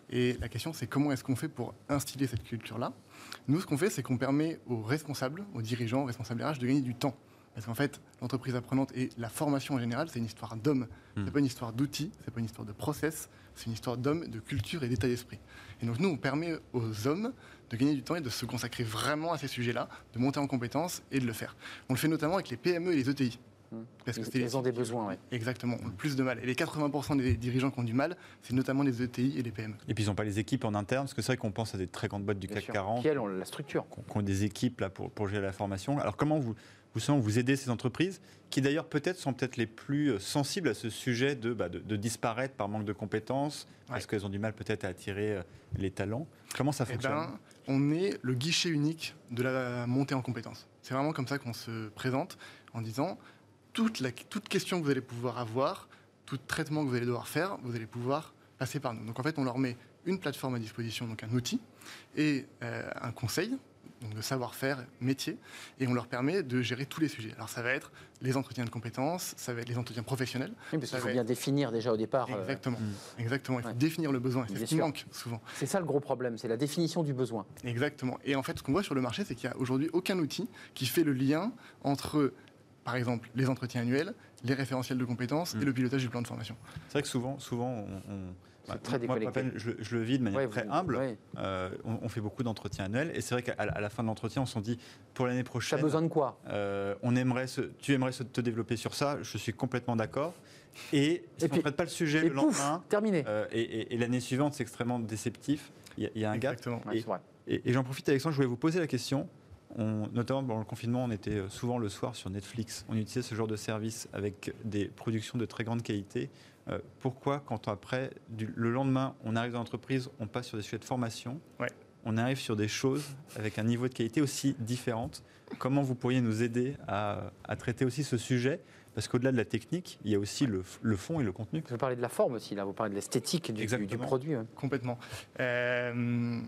Et la question, c'est comment est-ce qu'on fait pour instiller cette culture-là? Nous, ce qu'on fait, c'est qu'on permet aux responsables, aux dirigeants, aux responsables RH de gagner du temps. Parce qu'en fait, l'entreprise apprenante et la formation en général, c'est une histoire d'hommes. Ce n'est hmm. pas une histoire d'outils, c'est pas une histoire de process, c'est une histoire d'hommes, de culture et d'état d'esprit. Et donc nous, on permet aux hommes de gagner du temps et de se consacrer vraiment à ces sujets-là, de monter en compétences et de le faire. On le fait notamment avec les PME et les ETI. Parce que ils ont des besoins, oui. Exactement, ont le plus de mal. Et les 80% des dirigeants qui ont du mal, c'est notamment les ETI et les PME. Et puis ils n'ont pas les équipes en interne, parce que c'est vrai qu'on pense à des très grandes boîtes du CAC 40. Qui elles ont la structure. Qui ont des équipes là, pour, pour gérer la formation. Alors comment vous, vous, vous aidez ces entreprises qui d'ailleurs peut-être sont peut-être les plus euh, sensibles à ce sujet de, bah, de, disparaître par manque de compétences, parce qu'elles ont du mal peut-être à attirer euh, les talents. Comment ça eh fonctionne? ben, On est le guichet unique de la montée en compétences. C'est vraiment comme ça qu'on se présente en disant toute, la, toute question que vous allez pouvoir avoir, tout traitement que vous allez devoir faire, vous allez pouvoir passer par nous. Donc en fait, on leur met une plateforme à disposition, donc un outil, et euh, un conseil donc de savoir-faire métier, et on leur permet de gérer tous les sujets. Alors ça va être les entretiens de compétences, ça va être les entretiens professionnels. Oui, parce qu'il faut bien définir déjà au départ. Euh, exactement, hmm. exactement. Il faut définir le besoin, c'est ce qui manque souvent. C'est ça le gros problème, c'est la définition du besoin. Exactement. Et en fait, ce qu'on voit sur le marché, c'est qu'il n'y a aujourd'hui aucun outil qui fait le lien entre par exemple les entretiens annuels, les référentiels de compétences et hmm. le pilotage du plan de formation. C'est vrai que souvent, souvent on, c'est très déconnecté. je, le vis de manière très humble. Euh, on, fait beaucoup d'entretiens annuels et c'est vrai qu'à la fin de l'entretien, on s'en dit pour l'année prochaine. Tu as besoin de quoi? euh, on aimerait se, Tu aimerais te développer sur ça. Je suis complètement d'accord. Et si on ne traite pas le sujet le lendemain, terminé. Euh, et, l'année suivante, c'est extrêmement déceptif. Il y, a un gap. et, et j'en profite, Alexandre, je voulais vous poser la question. On, notamment dans le confinement, on était souvent le soir sur Netflix. On utilisait ce genre de service avec des productions de très grande qualité. Euh, pourquoi, quand après, le lendemain, on arrive dans l'entreprise, on passe sur des sujets de formation, on arrive sur des choses avec un niveau de qualité aussi différente Comment vous pourriez nous aider à, traiter aussi ce sujet parce qu'au-delà de la technique, il y a aussi le, fond et le contenu. Vous parlez de la forme aussi, là. Vous parlez de l'esthétique du, du, produit. Complètement. Euh,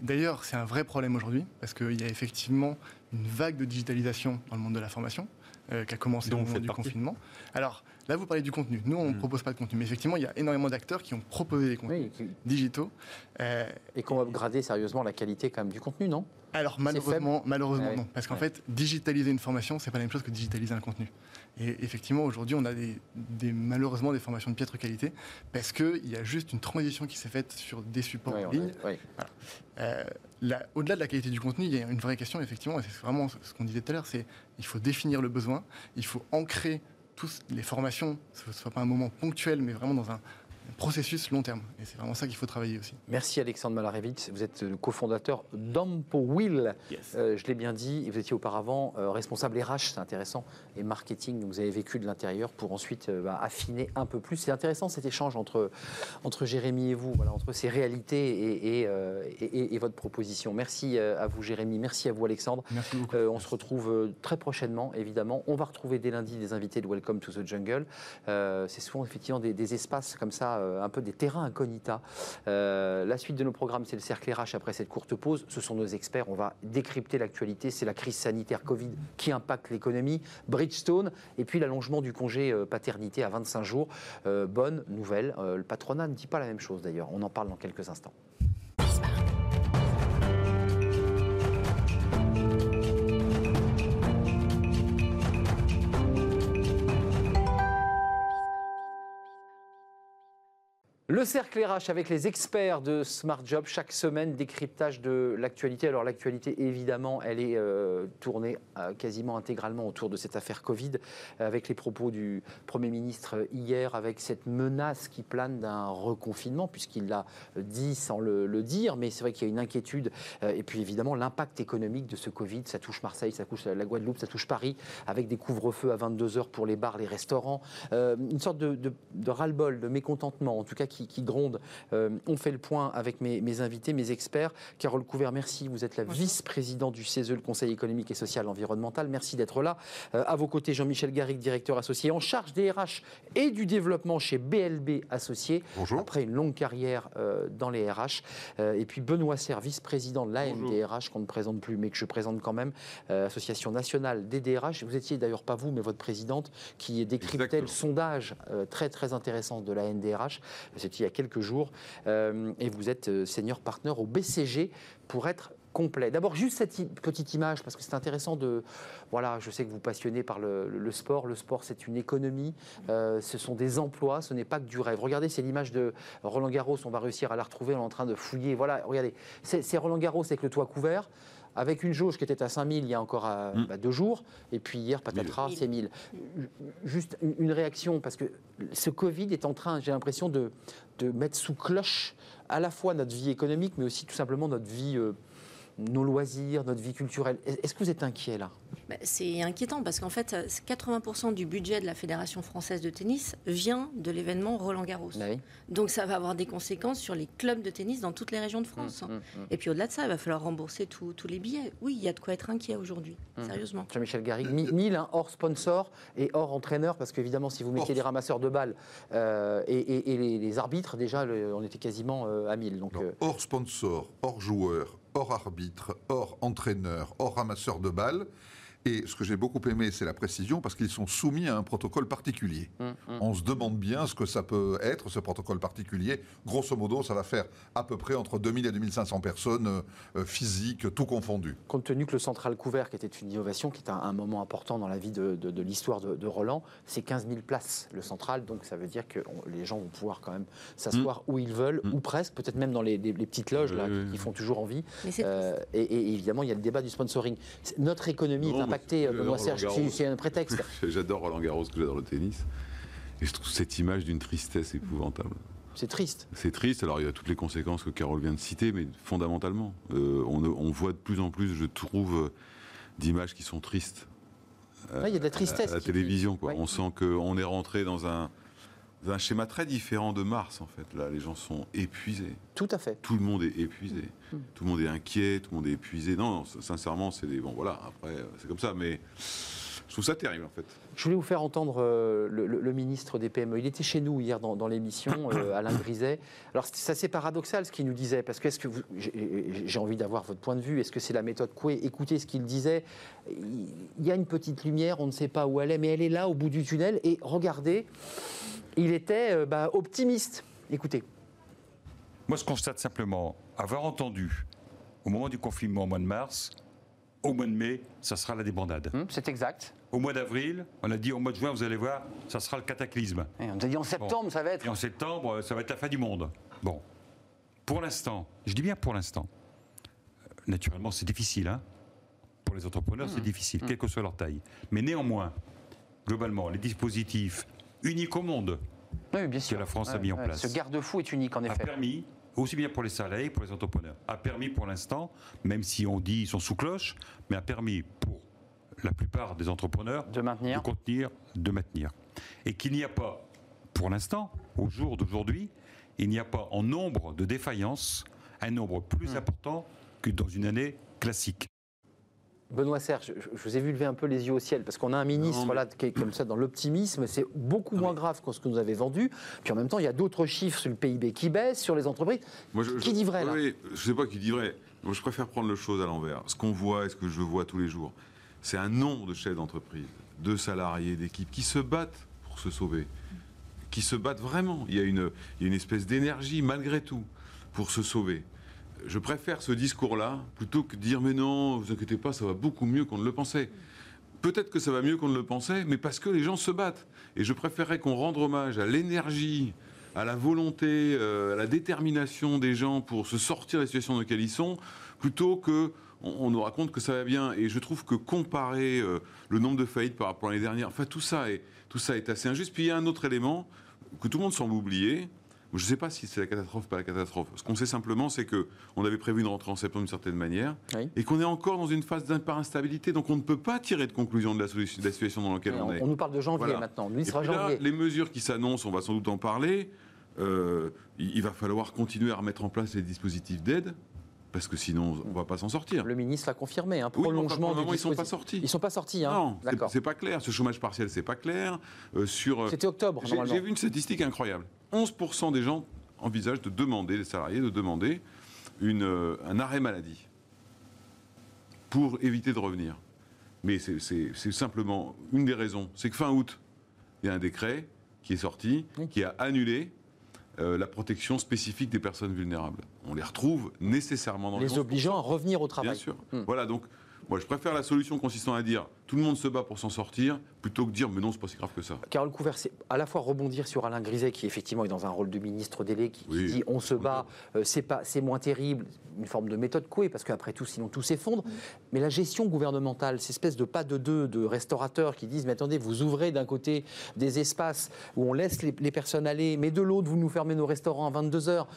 d'ailleurs, c'est un vrai problème aujourd'hui, parce qu'il y a effectivement une vague de digitalisation dans le monde de la formation, euh, qui a commencé au moment du confinement. Alors, Là, vous parlez du contenu. Nous, on ne hmm. propose pas de contenu. Mais effectivement, il y a énormément d'acteurs qui ont proposé des contenus digitaux. Euh, et qu'on va upgrader sérieusement la qualité quand même du contenu, non? Alors malheureusement, malheureusement non, parce qu'en fait, digitaliser une formation, c'est pas la même chose que digitaliser un contenu. Et effectivement, aujourd'hui, on a des, malheureusement des formations de piètre qualité parce qu'il y a juste une transition qui s'est faite sur des supports en ligne. Euh, au-delà de la qualité du contenu, il y a une vraie question, effectivement, et c'est vraiment ce qu'on disait tout à l'heure, c'est il faut définir le besoin, il faut ancrer tous les formations, ce ne soit pas un moment ponctuel, mais vraiment dans un, processus long terme. Et c'est vraiment ça qu'il faut travailler aussi. Merci Alexandre Malarevitz. Vous êtes le cofondateur d'Ampowill. Euh, je l'ai bien dit, vous étiez auparavant euh, responsable RH, c'est intéressant, et marketing. vous avez vécu de l'intérieur pour ensuite euh, bah, affiner un peu plus. C'est intéressant cet échange entre, entre Jérémy et vous, voilà, entre ces réalités et, et, votre proposition. Merci à vous Jérémy, merci à vous Alexandre. Merci beaucoup. on se retrouve très prochainement, évidemment. On va retrouver dès lundi des invités de Welcome to the Jungle. c'est souvent effectivement des, des espaces comme ça euh, un peu des terrains incognita. Euh, la suite de nos programmes, c'est le cercle RH après cette courte pause. Ce sont nos experts. On va décrypter l'actualité. C'est la crise sanitaire Covid qui impacte l'économie. Bridgestone et puis l'allongement du congé euh, paternité à 25 jours. bonne nouvelle. le patronat ne dit pas la même chose d'ailleurs. On en parle dans quelques instants. Le cercle RH avec les experts de Smart Job, chaque semaine, décryptage de l'actualité. Alors l'actualité, évidemment, elle est euh, tournée euh, quasiment intégralement autour de cette affaire Covid, avec les propos du Premier ministre hier, avec cette menace qui plane d'un reconfinement, puisqu'il l'a dit sans le, dire, mais c'est vrai qu'il y a une inquiétude. Euh, et puis évidemment, l'impact économique de ce Covid, ça touche Marseille, ça touche la Guadeloupe, ça touche Paris, avec des couvre-feux à 22h pour les bars, les restaurants. une sorte de, de, de ras-le-bol, de mécontentement, en tout cas qui, gronde. Euh, on fait le point avec mes, invités, mes experts. Carole Couvert, merci. Vous êtes la vice-présidente du CESE, le Conseil économique et social environnemental. Merci d'être là. Euh, à vos côtés, Jean-Michel Garrigue, directeur associé en charge des RH et du développement chez BLB Associés. Bonjour. Après une longue carrière euh, dans les RH. et puis Benoît Serre, vice-président de l'AMDRH, qu'on ne présente plus, mais que je présente quand même, Association nationale des DRH. Vous étiez d'ailleurs pas vous, mais votre présidente, qui décryptait le sondage très très intéressant de la NDRH il y a quelques jours, euh, et vous êtes euh, senior partner au BCG pour être complet. D'abord, juste cette petite image, parce que c'est intéressant de... Voilà, je sais que vous passionnez par le, sport. Le sport, c'est une économie, euh, ce sont des emplois, ce n'est pas que du rêve. Regardez, c'est l'image de Roland Garros, on va réussir à la retrouver, on est en train de fouiller. Voilà, regardez, c'est Roland Garros avec le toit couvert avec une jauge qui était à 5000 il y a encore mm. bah, deux jours, et puis hier, patatras, c'est 1000. Juste une réaction, parce que ce Covid est en train, j'ai l'impression, de, de, mettre sous cloche à la fois notre vie économique, mais aussi tout simplement notre vie euh, nos loisirs, notre vie culturelle. Est-ce que vous êtes inquiet là? C'est inquiétant parce qu'en fait, 80% du budget de la Fédération française de tennis vient de l'événement Roland Garros. Bah Donc ça va avoir des conséquences sur les clubs de tennis dans toutes les régions de France. Mmh, mmh, mmh. Et puis au-delà de ça, il va falloir rembourser tous les billets. Oui, il y a de quoi être inquiet aujourd'hui, sérieusement. Jean-Michel Garrigue, 1000 hein, hors sponsor et hors entraîneur, parce qu'évidemment, si vous mettez les ramasseurs de balles euh, et, les, arbitres, déjà, on était quasiment euh, à 1000. Donc, euh, Hors sponsor, hors joueur, hors arbitre, hors entraîneur, hors ramasseur de balles. Et ce que j'ai beaucoup aimé, c'est la précision, parce qu'ils sont soumis à un protocole particulier. Hum, hum. On se demande bien ce que ça peut être, ce protocole particulier. Grosso modo, ça va faire à peu près entre 2000 et 2500 personnes euh, euh, physiques, tout confondu. Compte tenu que le central couvert, qui était une innovation, qui est un, moment important dans la vie de, l'histoire de, Roland, c'est 15 000 places, le central. Donc ça veut dire que les gens vont pouvoir quand même s'asseoir hum. où ils veulent, ou presque, peut-être même dans les, petites loges là, qui, font toujours envie. Euh, et, évidemment, il y a le débat du sponsoring. Notre économie est impacté, Benoît Serge, c'est un prétexte. J'adore Roland Garros, que j'adore le tennis. Et je trouve cette image d'une tristesse épouvantable. C'est triste. C'est triste. Alors il y a toutes les conséquences que Carole vient de citer, mais fondamentalement, euh, on, voit de plus en plus, je trouve, d'images qui sont tristes. il y a de la tristesse. À, la télévision, quoi. On sent qu'on est rentré dans un, un schéma très différent de mars, en fait. Là, les gens sont épuisés. Tout à fait. Tout le monde est épuisé. Mm. Tout le monde est inquiet, tout le monde est épuisé. Non, sincèrement, c'est des. Bon, voilà, après, euh, c'est comme ça, mais trouve ça terrible, en fait. Je voulais vous faire entendre euh, le, ministre des PME. Il était chez nous hier dans, l'émission, euh, Alain Griset. Alors, c'est assez paradoxal ce qu'il nous disait, parce que, est-ce que j'ai envie d'avoir votre point de vue, est-ce que c'est la méthode Coué? Écoutez ce qu'il disait. Il y a une petite lumière, on ne sait pas où elle est, mais elle est là, au bout du tunnel. Et regardez, il était euh, bah, optimiste. Écoutez. Moi, je constate simplement avoir entendu au moment du confinement au mois de mars, au mois de mai, ça sera la débandade. Hum, c'est exact. Au mois d'avril, on a dit au mois de juin, vous allez voir, ça sera le cataclysme. Et on a dit en septembre, ça va être. Et en septembre, ça va être la fin du monde. Bon. Pour l'instant, je dis bien pour l'instant, euh, naturellement, c'est difficile. Hein pour les entrepreneurs, c'est hum. difficile, hum. quelle que soit leur taille. Mais néanmoins, globalement, les dispositifs unique au monde bien que la France a mis en place. Ce garde-fou est unique, en effet. A permis, aussi bien pour les salariés que pour les entrepreneurs, a permis pour l'instant, même si on dit qu'ils sont sous cloche, mais a permis pour la plupart des entrepreneurs de maintenir, de contenir, de maintenir. Et qu'il n'y a pas, pour l'instant, au jour d'aujourd'hui, il n'y a pas en nombre de défaillances un nombre plus hmm. important que dans une année classique. Benoît Serge, je, vous ai vu lever un peu les yeux au ciel, parce qu'on a un ministre voilà, qui est comme ça dans l'optimisme, c'est beaucoup moins grave que ce que nous avez vendu. Puis en même temps, il y a d'autres chiffres sur le PIB qui baissent, sur les entreprises. qui dit vrai là? Oui, Je ne sais pas qui dit vrai. Moi, je préfère prendre le chose à l'envers. Ce qu'on voit et ce que je vois tous les jours, c'est un nombre de chefs d'entreprise, de salariés, d'équipes qui se battent pour se sauver, qui se battent vraiment. Il y a une, il y a une espèce d'énergie malgré tout pour se sauver je préfère ce discours-là plutôt que de dire mais non, vous inquiétez pas, ça va beaucoup mieux qu'on ne le pensait. Peut-être que ça va mieux qu'on ne le pensait, mais parce que les gens se battent. Et je préférerais qu'on rende hommage à l'énergie à la volonté, à la détermination des gens pour se sortir des situations dans lesquelles ils sont, plutôt que on, nous raconte que ça va bien. Et je trouve que comparer le nombre de faillites par rapport à l'année dernière, enfin tout ça est, tout ça est assez injuste. Puis il y a un autre élément que tout le monde semble oublier, je ne sais pas si c'est la catastrophe ou pas la catastrophe. Ce qu'on sait simplement, c'est qu'on avait prévu une rentrée en septembre d'une certaine manière et qu'on est encore dans une phase d'instabilité. Donc on ne peut pas tirer de conclusion de la, situation dans laquelle on, est. On nous parle de janvier maintenant. Lui sera janvier. les mesures qui s'annoncent, on va sans doute en parler. Euh, il va falloir continuer à remettre en place les dispositifs d'aide parce que sinon on ne va pas s'en sortir. Le ministre l'a confirmé, un prolongement oui, moment, ils sont pas sortis. Ils sont pas sortis. Hein. Non, c'est pas clair. Ce chômage partiel, c'est pas clair. Euh, sur. Euh, C'était octobre. J'ai vu une statistique incroyable. 11% des gens envisagent de demander, les salariés, de demander une, euh, un arrêt maladie pour éviter de revenir. Mais c'est simplement une des raisons. C'est que fin août, il y a un décret qui est sorti, qui a annulé euh, la protection spécifique des personnes vulnérables. On les retrouve nécessairement dans les Les obligeant à revenir au travail. Bien sûr. Hmm. Voilà, donc moi, je préfère la solution consistant à dire tout le monde se bat pour s'en sortir, plutôt que dire mais non, c'est pas si grave que ça. Carole Couvert, c'est à la fois rebondir sur Alain Griset, qui effectivement est dans un rôle de ministre délai, qui, dit on se bat, euh, c'est pas, c'est moins terrible, une forme de méthode couée, parce qu'après tout, sinon tout s'effondre. Mais la gestion gouvernementale, cette espèce de pas de deux de restaurateurs qui disent mais attendez, vous ouvrez d'un côté des espaces où on laisse les, personnes aller, mais de l'autre, vous nous fermez nos restaurants à 22 heures,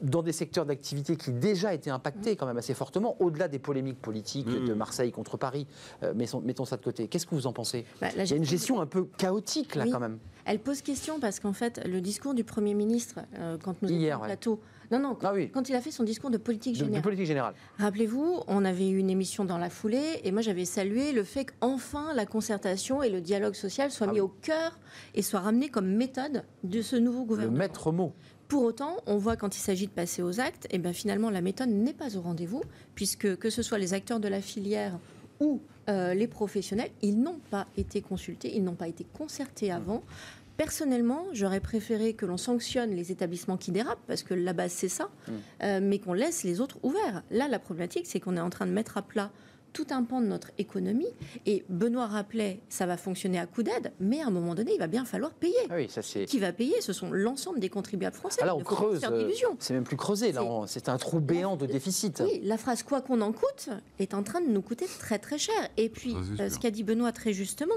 dans des secteurs d'activité qui déjà étaient impactés quand même assez fortement, au-delà des polémiques politiques mmh. de Marseille contre Paris. Euh, mettons, mettons ça de côté. Qu'est-ce que vous en pensez bah, Il y a une gestion un peu chaotique là quand même. Elle pose question parce qu'en fait, le discours du Premier ministre, euh, quand nous étions au plateau, non, non, ah quand, il a fait son discours de politique générale. politique générale. Rappelez-vous, on avait eu une émission dans la foulée et moi j'avais salué le fait qu'enfin la concertation et le dialogue social soient ah mis au cœur et soient ramenés comme méthode de ce nouveau gouvernement. Le maître mot. Pour autant, on voit quand il s'agit de passer aux actes, et eh bien finalement la méthode n'est pas au rendez-vous, puisque que ce soit les acteurs de la filière ou euh, les professionnels, ils n'ont pas été consultés, ils n'ont pas été concertés avant. Personnellement, j'aurais préféré que l'on sanctionne les établissements qui dérapent, parce que la base c'est ça, mm. euh, mais qu'on laisse les autres ouverts. Là, la problématique, c'est qu'on est en train de mettre à plat tout un pan de notre économie. Et Benoît rappelait, ça va fonctionner à coup d'aide, mais à un moment donné, il va bien falloir payer. Ah oui, ça c'est. Qui va payer Ce sont l'ensemble des contribuables français. Alors on creuse. Euh, c'est même plus creusé là. C'est un trou béant de déficit. Oui, la phrase quoi qu'on en coûte est en train de nous coûter très très cher. Et puis, euh, ce qu'a dit Benoît très justement,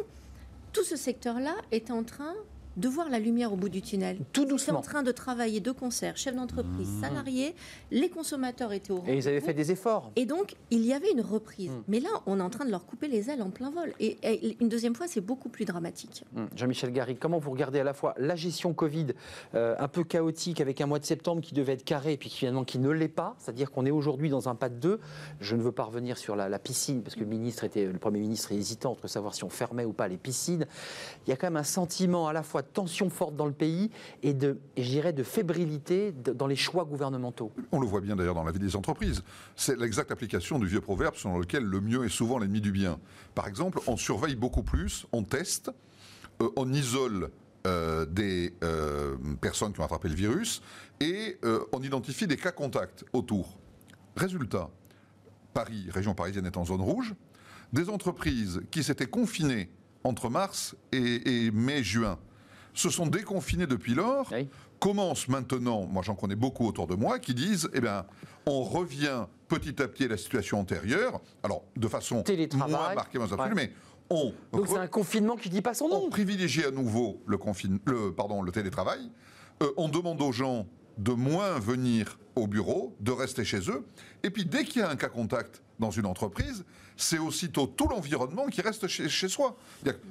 tout ce secteur-là est en train de voir la lumière au bout du tunnel. Tout doucement. en train de travailler de concert, chef d'entreprise, mmh. salariés, les consommateurs étaient au rendez-vous. Et ils avaient fait des efforts. Et donc, il y avait une reprise. Mmh. Mais là, on est en train de leur couper les ailes en plein vol. Et, une deuxième fois, c'est beaucoup plus dramatique. Mmh. Jean-Michel Garry, comment vous regardez à la fois la gestion Covid, euh, un peu chaotique, avec un mois de septembre qui devait être carré, et puis finalement qui ne l'est pas, c'est-à-dire qu'on est aujourd'hui dans un pas de deux. Je ne veux pas revenir sur la, piscine, parce que le, ministre était, le Premier ministre est hésitant entre savoir si on fermait ou pas les piscines. Il y a quand même un sentiment à la fois tension forte dans le pays et de, j'irais, de fébrilité dans les choix gouvernementaux. On le voit bien d'ailleurs dans la vie des entreprises. C'est l'exacte application du vieux proverbe selon lequel le mieux est souvent l'ennemi du bien. Par exemple, on surveille beaucoup plus, on teste, euh, on isole euh, des euh, personnes qui ont attrapé le virus et on identifie des cas contacts autour. Résultat, Paris, région parisienne est en zone rouge, des entreprises qui s'étaient confinées entre mars et, mai-juin se sont déconfinées depuis lors, commencent maintenant, moi j'en connais beaucoup autour de moi, qui disent, eh bien, on revient petit à petit à la situation antérieure, alors de façon moins marquée, moins absolue, mais on... Donc c'est un confinement qui dit pas son nom. On privilégie à nouveau le, le, pardon, le télétravail, euh, on demande aux gens de moins venir au bureau, de rester chez eux. Et puis dès qu'il y a un cas contact dans une entreprise, c'est aussitôt tout l'environnement qui reste chez, soi.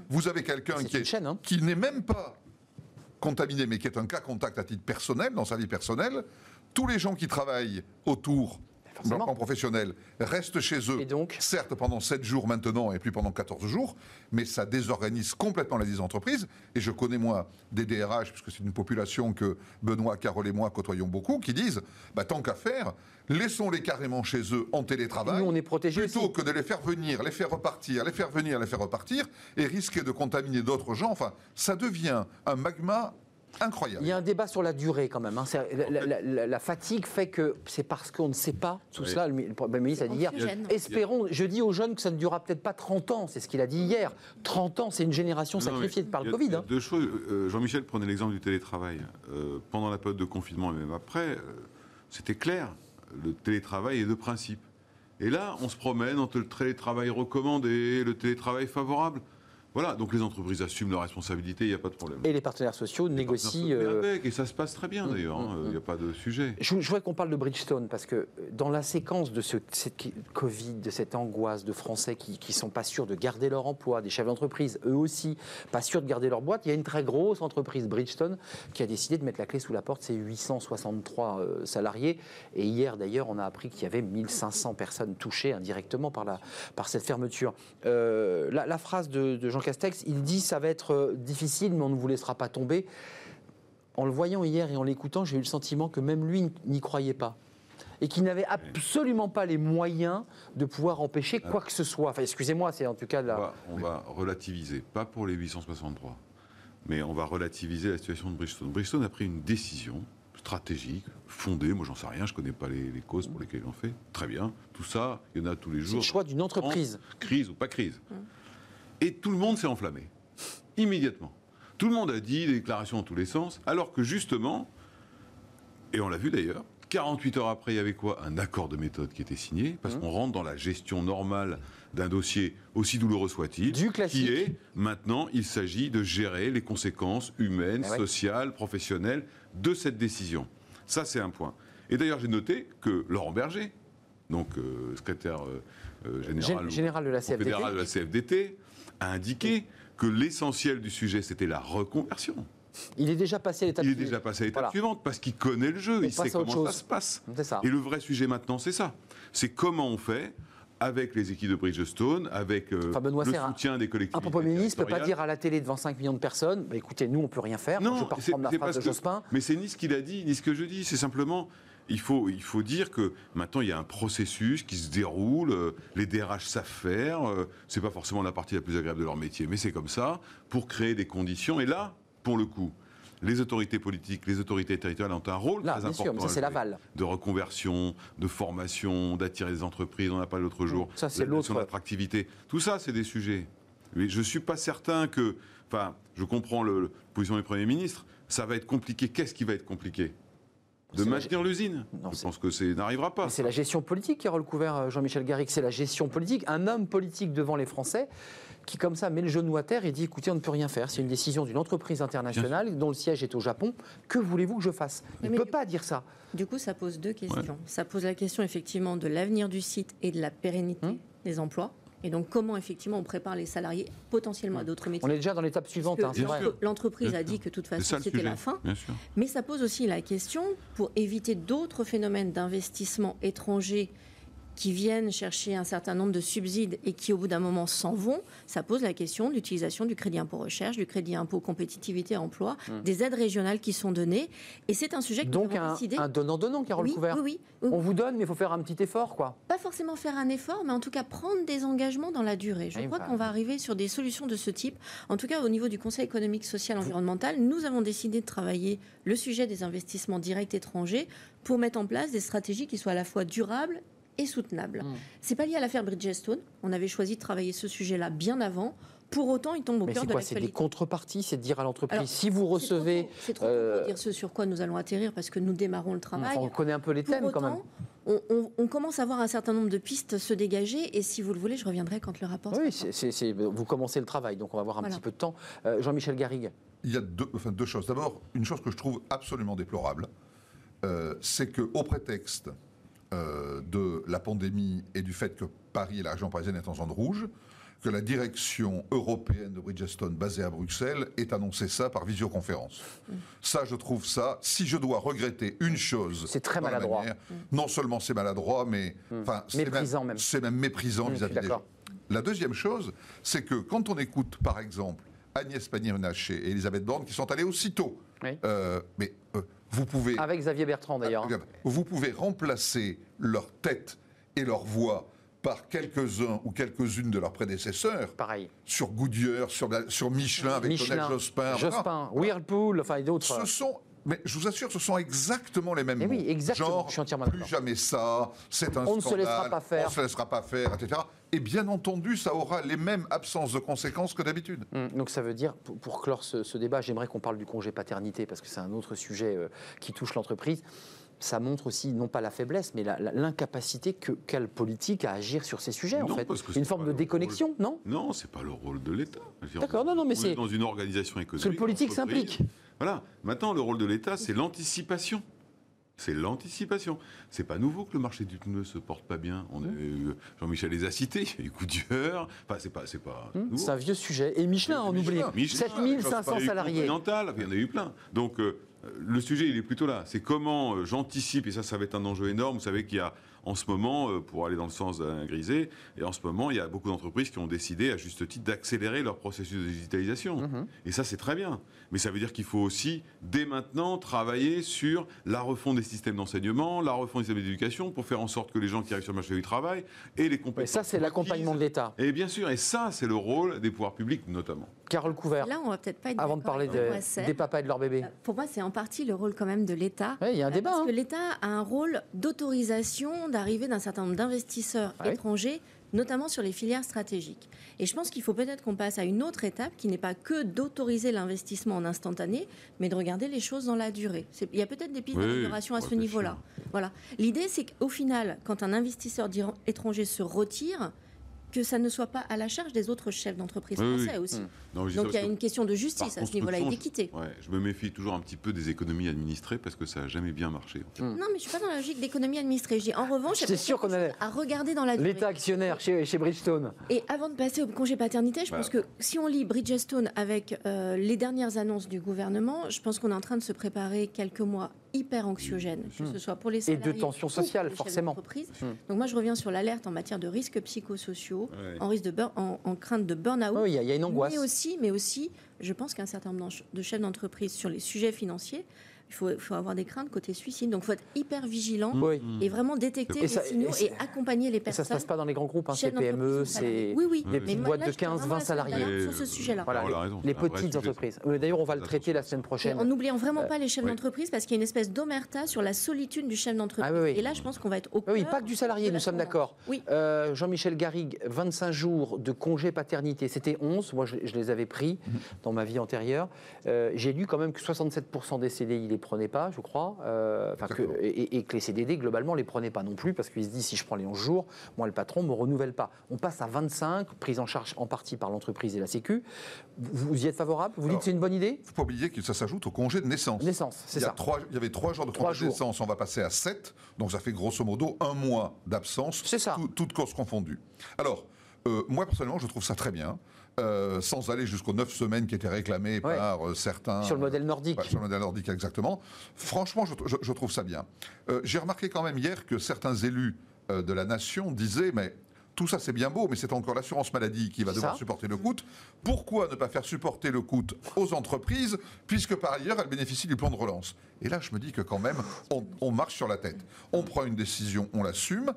Vous avez quelqu'un qui, hein. qui n'est même pas contaminé, mais qui est un cas contact à titre personnel, dans sa vie personnelle. Tous les gens qui travaillent autour en professionnel restent chez eux, et donc certes pendant 7 jours maintenant et puis pendant 14 jours, mais ça désorganise complètement les entreprises. Et je connais moi des DRH, puisque c'est une population que Benoît, Carole et moi côtoyons beaucoup, qui disent bah, tant qu'à faire, laissons-les carrément chez eux en télétravail. on est protégés Plutôt que de les faire venir, les faire repartir, les faire venir, les faire repartir, et risquer de contaminer d'autres gens. Enfin, ça devient un magma incroyable. Il y a un débat sur la durée quand même. Hein. La, fatigue fait que c'est parce qu'on ne sait pas tout cela. Le, Premier ministre a dit hier. Espérons, je dis aux jeunes que ça ne durera peut-être pas 30 ans. C'est ce qu'il a dit hier. 30 ans, c'est une génération sacrifiée par le Covid. Hein. Deux choses. Euh, Jean-Michel prenait l'exemple du télétravail. Euh, pendant la période de confinement et même après, euh, c'était clair. Le télétravail est de principe. Et là, on se promène entre le télétravail recommandé, le télétravail favorable. Voilà, donc les entreprises assument leurs responsabilités, il n'y a pas de problème. Et les partenaires sociaux négocient. Euh, avec, et ça se passe très bien mm, d'ailleurs, hein, mm, il n'y a mm. pas de sujet. Je, je voudrais qu'on parle de Bridgestone, parce que dans la séquence de ce, cette Covid, de cette angoisse de Français qui ne sont pas sûrs de garder leur emploi, des chefs d'entreprise, eux aussi, pas sûrs de garder leur boîte, il y a une très grosse entreprise, Bridgestone, qui a décidé de mettre la clé sous la porte, c'est 863 euh, salariés. Et hier d'ailleurs, on a appris qu'il y avait 1500 personnes touchées indirectement par, la, par cette fermeture. Euh, la, phrase de, de Jean Castex, il dit ça va être euh, difficile, mais on ne vous laissera pas tomber. En le voyant hier et en l'écoutant, j'ai eu le sentiment que même lui n'y croyait pas et qu'il n'avait absolument pas les moyens de pouvoir empêcher quoi que ce soit. Enfin, excusez-moi, c'est en tout cas là. On, va, relativiser, pas pour les 863, mais on va relativiser la situation de Bridgestone. Bridgestone a pris une décision stratégique, fondée, moi j'en sais rien, je ne connais pas les, causes pour lesquelles ils l'ont fait. Très bien, tout ça, il y en a tous les jours. C'est le choix d'une entreprise. Crise ou pas crise. Hum. Et tout le monde s'est enflammé. Immédiatement. Tout le monde a dit des déclarations dans tous les sens, alors que justement, et on l'a vu d'ailleurs, 48 heures après, il y avait quoi? Un accord de méthode qui était signé, parce mmh. qu'on rentre dans la gestion normale d'un dossier, aussi douloureux soit-il, qui est maintenant, il s'agit de gérer les conséquences humaines, eh sociales, professionnelles de cette décision. Ça, c'est un point. Et d'ailleurs, j'ai noté que Laurent Berger, donc euh, secrétaire euh, euh, général, de la fédéral de la CFDT, a indiqué que l'essentiel du sujet, c'était la reconversion. Il est déjà passé à l'étape suivante. Il est déjà passé à l'étape suivante parce qu'il connaît le jeu, il sait comment ça se passe. Et le vrai sujet maintenant, c'est ça. C'est comment on fait avec les équipes de Bridgestone, avec euh, le soutien des collectivités. Un Premier ministre ne peut pas dire à la télé devant 5 millions de personnes bah, écoutez, nous, on ne peut rien faire. Non, je pas reprendre la phrase de Jospin. Mais c'est ni ce qu'il a dit, ni ce que je dis. C'est simplement il faut, il faut dire que maintenant, il y a un processus qui se déroule, euh, les DRH savent faire, euh, c'est pas forcément la partie la plus agréable de leur métier, mais c'est comme ça, pour créer des conditions. Et là, pour le coup, les autorités politiques, les autorités territoriales ont un rôle très important. c'est l'aval. De reconversion, de formation, d'attirer des entreprises, on en a parlé l'autre jour. Ça, c'est l'autre. d'attractivité. Tout ça, c'est des sujets. Mais je ne suis pas certain que. Enfin, je comprends le, la position du Premier ministre. Ça va être compliqué. Qu'est-ce qui va être compliqué? De maintenir l'usine. Je pense que ça n'arrivera pas. C'est la gestion politique qui a recouvert euh, Jean-Michel Garrick. C'est la gestion politique. Un homme politique devant les Français qui, comme ça, met le genou à terre et dit écoutez, on ne peut rien faire. C'est une décision d'une entreprise internationale dont le siège est au Japon. Que voulez-vous que je fasse? Il ne peut pas dire ça. Du coup, ça pose deux questions. Ça pose la question, effectivement, de l'avenir du site et de la pérennité hum. des emplois. Et donc, comment effectivement on prépare les salariés potentiellement à d'autres métiers On est déjà dans l'étape suivante. Hein, L'entreprise a dit que de toute façon c'était la fin. Mais ça pose aussi la question, pour éviter d'autres phénomènes d'investissement étrangers qui viennent chercher un certain nombre de subsides et qui, au bout d'un moment, s'en vont, ça pose la question de l'utilisation du crédit impôt recherche, du crédit impôt compétitivité emploi, hmm. des aides régionales qui sont données. Et c'est un sujet que Donc nous avons un, un donnant-donnant, Carole oui, Couvert. Oui, oui, On vous donne, mais il faut faire un petit effort, quoi. Pas forcément faire un effort, mais en tout cas prendre des engagements dans la durée. Je crois qu'on va arriver sur des solutions de ce type. En tout cas, au niveau du Conseil économique, social, environnemental, nous avons décidé de travailler le sujet des investissements directs étrangers pour mettre en place des stratégies qui soient à la fois durables et soutenable. Hmm. C'est pas lié à l'affaire Bridgestone. On avait choisi de travailler ce sujet-là bien avant. Pour autant, il tombe au cœur de l'actualité. C'est des contreparties, c'est de dire à l'entreprise si vous recevez. C'est trop, euh... dire ce sur quoi nous allons atterrir parce que nous démarrons le travail. on connaît un peu les thèmes quand même. On, commence à voir un certain nombre de pistes se dégager et si vous le voulez, je reviendrai quand le rapport. Oui, vous commencez le travail, donc on va avoir un petit peu de temps. Euh, Jean-Michel Garrigue. Il y a deux, enfin, deux choses. D'abord, une chose que je trouve absolument déplorable, euh, c'est que au prétexte euh, de la pandémie et du fait que Paris et la région parisienne est en zone rouge, que la direction européenne de Bridgestone, basée à Bruxelles, ait annoncé ça par visioconférence. Ça, je trouve ça, si je dois regretter une chose... C'est très maladroit. non seulement c'est maladroit, mais... Méprisant même. C'est même méprisant hmm, vis-à-vis des gens. La deuxième chose, c'est que quand on écoute, par exemple, Agnès Pannier-Runacher et Elisabeth Borne, qui sont allées aussitôt, euh, mais euh, vous pouvez... Avec Xavier Bertrand d'ailleurs. Vous pouvez remplacer leur tête et leur voix par quelques-uns ou quelques-unes de leurs prédécesseurs. Pareil. Sur Goodyear, sur, sur Michelin, avec Michelin, Jospin. Jospin, Whirlpool, enfin et d'autres. Ce sont mais je vous assure, ce sont exactement les mêmes Mais mots. Oui, exactement. Genre, je suis entièrement plus jamais ça, c'est un on scandale, ne se laissera pas faire. on ne se laissera pas faire, etc. Et bien entendu, ça aura les mêmes absences de conséquences que d'habitude. Hum, donc ça veut dire, pour, pour clore ce, ce débat, j'aimerais qu'on parle du congé paternité, parce que c'est un autre sujet euh, qui touche l'entreprise ça montre aussi non pas la faiblesse, mais l'incapacité que qu'a le politique à agir sur ces sujets non, en fait. Une forme de déconnexion, rôle... non? Non, c'est pas le rôle de l'État. D'accord, non, non, mais c'est dans une organisation économique. Parce que le politique s'implique. Voilà. Maintenant, le rôle de l'État, c'est l'anticipation. C'est l'anticipation. C'est pas nouveau que le marché du pneu se porte pas bien. On a eu, Jean-Michel les a cités, il y a eu. Enfin, c'est pas, c'est pas. C'est un vieux sujet. Et Michelin, on oublie. 7500 salariés. Il y en a eu plein. Donc, euh, le sujet, il est plutôt là. C'est comment euh, j'anticipe, et ça, ça va être un enjeu énorme. Vous savez qu'il y a en ce moment, euh, pour aller dans le sens d'un grisé, et en ce moment, il y a beaucoup d'entreprises qui ont décidé, à juste titre, d'accélérer leur processus de digitalisation. Mmh. Et ça, c'est très bien. Mais ça veut dire qu'il faut aussi, dès maintenant, travailler sur la refonte des systèmes d'enseignement, la refonte des systèmes d'éducation, pour faire en sorte que les gens qui arrivent sur le marché du travail aient les compétences. Et ça, c'est l'accompagnement de l'État. Et bien sûr, et ça, c'est le rôle des pouvoirs publics, notamment. Carole Couvert. Là, on va peut-être pas être Avant de parler de, des papas et de leurs bébés. Pour moi, c'est en partie le rôle quand même de l'État. Oui, il y a un débat. Parce hein. que l'État a un rôle d'autorisation d'arriver d'un certain nombre d'investisseurs ouais. étrangers notamment sur les filières stratégiques. Et je pense qu'il faut peut-être qu'on passe à une autre étape qui n'est pas que d'autoriser l'investissement en instantané, mais de regarder les choses dans la durée. Il y a peut-être des pistes oui, d'amélioration à ce niveau-là. Voilà. L'idée, c'est qu'au final, quand un investisseur étranger se retire, que ça ne soit pas à la charge des autres chefs d'entreprise oui, français oui. aussi. Non, Donc il y a une question de justice à ce niveau-là et d'équité. Ouais, je me méfie toujours un petit peu des économies administrées parce que ça n'a jamais bien marché. Mmh. Non, mais je ne suis pas dans la logique d'économie administrée. Je dis, en revanche, c'est sûr qu'on a à regarder dans la. L'État actionnaire chez, chez, Bridgestone. Et avant de passer au congé paternité, je Bah. pense que si on lit Bridgestone avec euh, les dernières annonces du gouvernement, je pense qu'on est en train de se préparer quelques mois hyper anxiogènes, que ce soit pour les Et salariés de tension sociale, forcément. Mmh. Donc moi, je reviens sur l'alerte en matière de risques psychosociaux, en, risque de en, en, crainte de burn-out. Oui, il y, y, a une angoisse. Mais aussi, mais aussi je pense qu'un certain nombre de chefs d'entreprise sur les sujets financiers il faut, faut, avoir des craintes côté suicide. Donc, il faut être hyper vigilant oui. et vraiment détecter et les ça, signaux et, et, accompagner les personnes. Et ça ne se passe pas dans les grands groupes, hein, c'est PME, c'est oui, oui. des petites Mais boîtes là, de 15-20 salariés. Sur ce sujet-là. Voilà, les petites entreprises. D'ailleurs, on va le traiter la semaine prochaine. En n'oubliant vraiment pas les chefs d'entreprise, parce qu'il y a une espèce d'omerta sur la solitude du chef d'entreprise. Ah, oui, et là, je pense qu'on va être au Oui, pas que du salarié, nous sommes d'accord. Oui. Euh, Jean-Michel Garrigue, 25 jours de congé paternité, c'était 11. Moi, je, je, les avais pris dans ma vie antérieure. Euh, J'ai lu quand même que 67% des CDI les prenaient pas, je crois. Euh, que, et, et, que les CDD, globalement, ne les prenaient pas non plus, parce qu'ils se disent si je prends les 11 jours, moi, le patron ne me renouvelle pas. On passe à 25, prise en charge en partie par l'entreprise et la Sécu. Vous, y êtes favorable? Vous dites que c'est une bonne idée? Il ne faut pas oublier que ça s'ajoute au congé de naissance. Naissance, c'est ça. Trois, il y avait 3 jours de congé de naissance, on va passer à 7, donc ça fait grosso modo un mois d'absence, tout, toutes causes confondues. Alors, euh, moi, personnellement, je trouve ça très bien. Euh, sans aller jusqu'aux 9 semaines qui étaient réclamées ouais. par euh, certains. Sur le modèle nordique. Ouais, sur le modèle nordique, exactement. Franchement, je, je, je trouve ça bien. Euh, J'ai remarqué quand même hier que certains élus euh, de la nation disaient, mais tout ça c'est bien beau, mais c'est encore l'assurance maladie qui va devoir ça. supporter le coût. Pourquoi ne pas faire supporter le coût aux entreprises, puisque par ailleurs elles bénéficient du plan de relance? Et là, je me dis que quand même, on, on marche sur la tête. On prend une décision, on l'assume.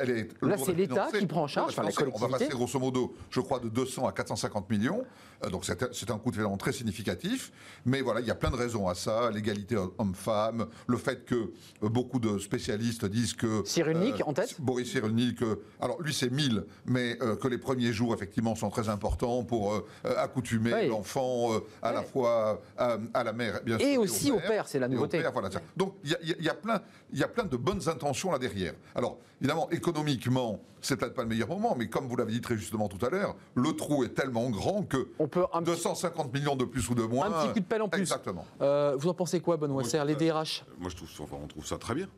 Elle est Là, c'est l'État qui prend en charge, enfin, la collectivité. On va passer grosso modo, je crois, de 200 à 450 millions. Euh, donc c'est un coût de financement très significatif. Mais voilà, il y a plein de raisons à ça. L'égalité homme-femme, le fait que euh, beaucoup de spécialistes disent que... Cyrulnik, euh, en tête Boris Cyrulnik, euh, alors lui c'est 1000, mais euh, que les premiers jours, effectivement, sont très importants pour euh, accoutumer oui. l'enfant à oui. la fois à, à, la mère, bien sûr. Et aussi au père, père c'est la nouveauté. Père, voilà. Donc il y, y, y a plein de bonnes intentions là derrière. Alors, évidemment, économiquement, c'est peut-être pas le meilleur moment, mais comme vous l'avez dit très justement tout à l'heure, le trou est tellement grand que on peut un 250 millions de plus ou de moins. Un petit coup de pelle en plus. Exactement. Euh, vous en pensez quoi, Benoît? Serre, les DRH Moi, je trouve, enfin, on trouve ça très bien.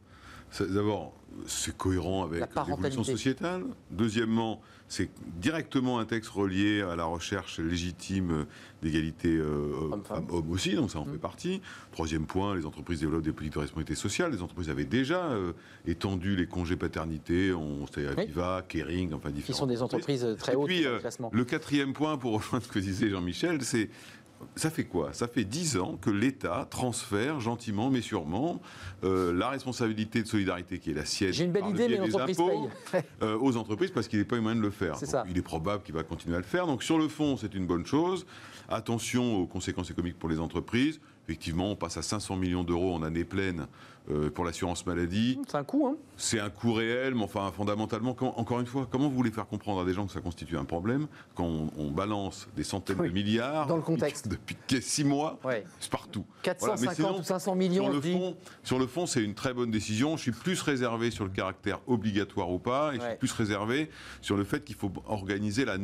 D'abord, c'est cohérent avec l'évolution sociétale. Deuxièmement, c'est directement un texte relié à la recherche légitime d'égalité euh, hommes-hommes aussi, donc ça en mmh. fait partie. Troisième point, les entreprises développent des politiques de responsabilité sociale. Les entreprises avaient déjà euh, étendu les congés paternité, on Aviva, oui. Kering, enfin différents. Qui sont des entreprises très Et hautes puis, dans le classement. Le quatrième point, pour rejoindre ce que disait Jean-Michel, c'est ça fait quoi? Ça fait 10 ans que l'État transfère gentiment mais sûrement euh, la responsabilité de solidarité qui est la sienne. J'ai une belle idée, mais l'entreprise paye. Euh, aux entreprises parce qu'il n'est pas eu moyen de le faire. Il est probable qu'il va continuer à le faire. Donc sur le fond, c'est une bonne chose. Attention aux conséquences économiques pour les entreprises. Effectivement, on passe à 500 millions d'euros en année pleine euh, pour l'assurance maladie. C'est un coût, hein C'est un coût réel, mais enfin, fondamentalement, encore une fois, comment vous voulez faire comprendre à des gens que ça constitue un problème quand on, balance des centaines de milliards Dans le contexte. Depuis, six mois, c'est partout. 450 ou 500 millions, sur le, fond, sur le fond, c'est une très bonne décision. Je suis plus réservé sur le caractère obligatoire ou pas, et je suis plus réservé sur le fait qu'il faut organiser la,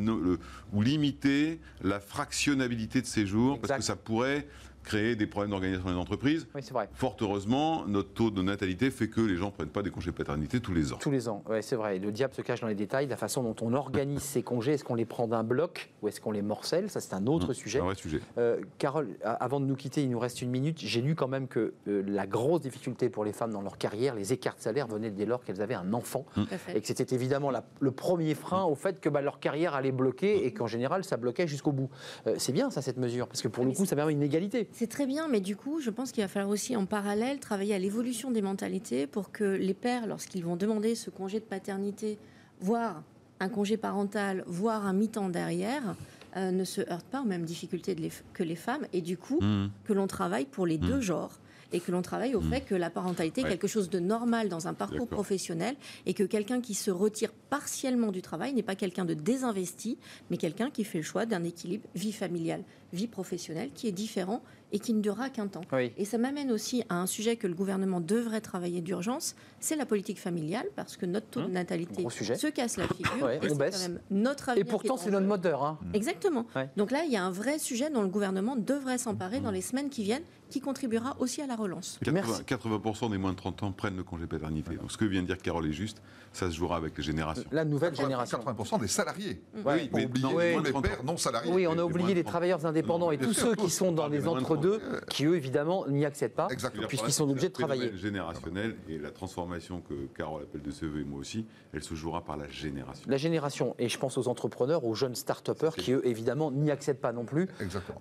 ou limiter la fractionnabilité de ces jours, parce que ça pourrait créer des problèmes d'organisation des entreprises. Oui, c'est vrai. Fort heureusement, notre taux de natalité fait que les gens ne prennent pas des congés paternité tous les ans. Tous les ans, oui, c'est vrai. Le diable se cache dans les détails. La façon dont on organise ces congés, est-ce qu'on les prend d'un bloc ou est-ce qu'on les morcelle? Ça, c'est un autre mmh, sujet. Un vrai sujet. Euh, Carole, avant de nous quitter, il nous reste une minute. J'ai lu quand même que euh, la grosse difficulté pour les femmes dans leur carrière, les écarts de salaire venaient dès lors qu'elles avaient un enfant. Mmh. Et que c'était évidemment le premier frein au fait que bah, leur carrière allait bloquer et qu'en général, ça bloquait jusqu'au bout. Euh, c'est bien, ça, cette mesure, parce que pour le coup, ça permet une égalité. C'est très bien, mais du coup, je pense qu'il va falloir aussi en parallèle travailler à l'évolution des mentalités pour que les pères, lorsqu'ils vont demander ce congé de paternité, voire un congé parental, voire un mi-temps derrière, euh, ne se heurtent pas aux mêmes difficultés que les femmes et du coup mmh. que l'on travaille pour les deux mmh. genres et que l'on travaille au mmh. fait que la parentalité est quelque chose de normal dans un parcours professionnel et que quelqu'un qui se retire partiellement du travail n'est pas quelqu'un de désinvesti, mais quelqu'un qui fait le choix d'un équilibre vie familiale, vie professionnelle qui est différent et qui ne durera qu'un temps. Et ça m'amène aussi à un sujet que le gouvernement devrait travailler d'urgence, c'est la politique familiale, parce que notre taux de mmh. natalité se casse la figure. et on baisse. notre et pourtant, c'est notre moteur. Hein. Exactement. Donc là, il y a un vrai sujet dont le gouvernement devrait s'emparer dans les semaines qui viennent, qui contribuera aussi à la relance. 80%, des moins de 30 ans prennent le congé paternité. Donc ce que vient de dire Carole est juste, ça se jouera avec les générations. La nouvelle génération. 80% des salariés. Oui, mais oublié les pères non salariés. Oui, on a oublié les travailleurs indépendants et tous ceux qui sont dans les entre-deux, qui eux, évidemment, n'y accèdent pas, puisqu'ils sont obligés de travailler. générationnel et la transformation que Carole appelle de CV et moi aussi, elle se jouera par la génération. La génération, et je pense aux entrepreneurs, aux jeunes start-upers qui, eux, évidemment, n'y accèdent pas non plus,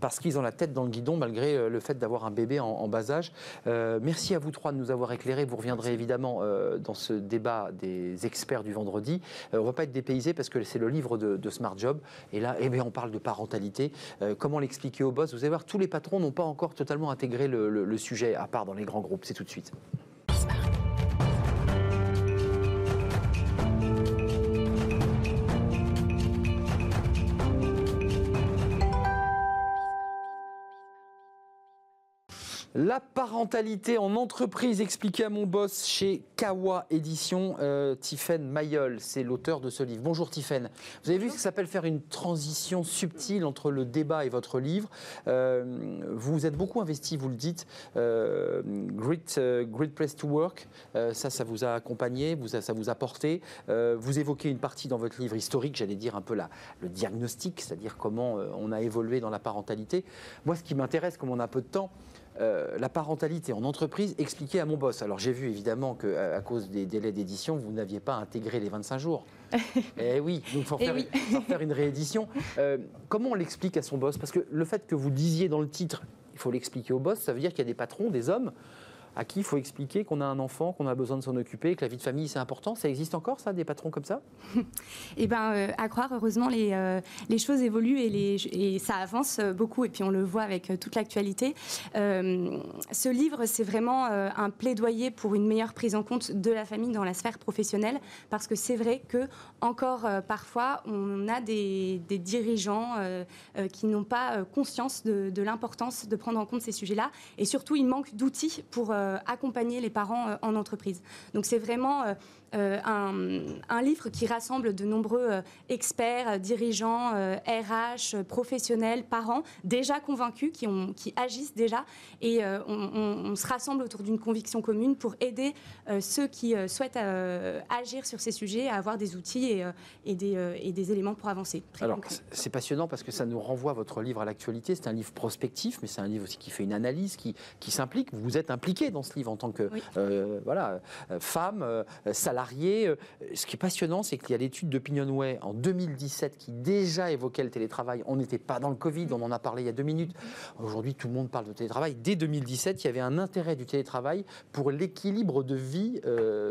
parce qu'ils ont la tête dans le guidon malgré euh, le fait d'avoir un bébé en, bas âge. Euh, merci à vous trois de nous avoir éclairés. Vous reviendrez évidemment euh, dans ce débat des experts du vendredi. on ne va pas être dépaysé parce que c'est le livre de, Smart Job. Et là, eh bien, on parle de parentalité. comment l'expliquer au boss? Vous allez voir, tous les patrons n'ont pas encore totalement intégré le sujet, à part dans les grands groupes. C'est tout de suite. La parentalité en entreprise expliquée à mon boss chez Kawa Édition. Euh, Mayol, c'est l'auteur de ce livre. Bonjour Tiffaine. Vous avez vu ce ça s'appelle faire une transition subtile entre le débat et votre livre. Euh, vous êtes beaucoup investi, vous le dites. Euh, great, euh, great Place to Work, ça, ça vous a accompagné, ça vous a porté. vous évoquez une partie dans votre livre historique, j'allais dire un peu la, le diagnostic, c'est-à-dire comment on a évolué dans la parentalité. Moi, ce qui m'intéresse, comme on a peu de temps, euh, la parentalité en entreprise expliquée à mon boss. Alors j'ai vu évidemment qu'à à cause des délais d'édition, vous n'aviez pas intégré les 25 jours. eh oui, donc il faut, eh faire, une réédition. Euh, comment on l'explique à son boss? Parce que le fait que vous disiez dans le titre, il faut l'expliquer au boss, ça veut dire qu'il y a des patrons, des hommes, à qui il faut expliquer qu'on a un enfant, qu'on a besoin de s'en occuper, que la vie de famille c'est important. Ça existe encore ça, des patrons comme ça? Eh bien, euh, à croire, heureusement, les, euh, choses évoluent et, ça avance beaucoup. Et puis on le voit avec euh, toute l'actualité. ce livre, c'est vraiment un plaidoyer pour une meilleure prise en compte de la famille dans la sphère professionnelle, parce que c'est vrai que encore parfois, on a des, dirigeants qui n'ont pas conscience de, l'importance de prendre en compte ces sujets-là, et surtout, il manque d'outils pour euh, accompagner les parents euh, en entreprise. Donc c'est vraiment euh, euh, un, livre qui rassemble de nombreux euh, experts, dirigeants, RH, euh, professionnels, parents, déjà convaincus, qui, ont, qui agissent déjà. Et on, se rassemble autour d'une conviction commune pour aider ceux qui souhaitent agir sur ces sujets à avoir des outils et, et, des, et des, éléments pour avancer. Alors, c'est passionnant parce que ça nous renvoie votre livre à l'actualité. C'est un livre prospectif, mais c'est un livre aussi qui fait une analyse, qui, qui s'implique. Vous êtes impliqué dans ce livre en tant que voilà, femme, salariée. Ce qui est passionnant, c'est qu'il y a l'étude d'Opinionway en 2017 qui déjà évoquait le télétravail. On n'était pas dans le Covid, on en a parlé il y a deux minutes. Aujourd'hui, tout le monde parle de télétravail. Dès 2017, il y avait un intérêt du télétravail pour l'équilibre de vie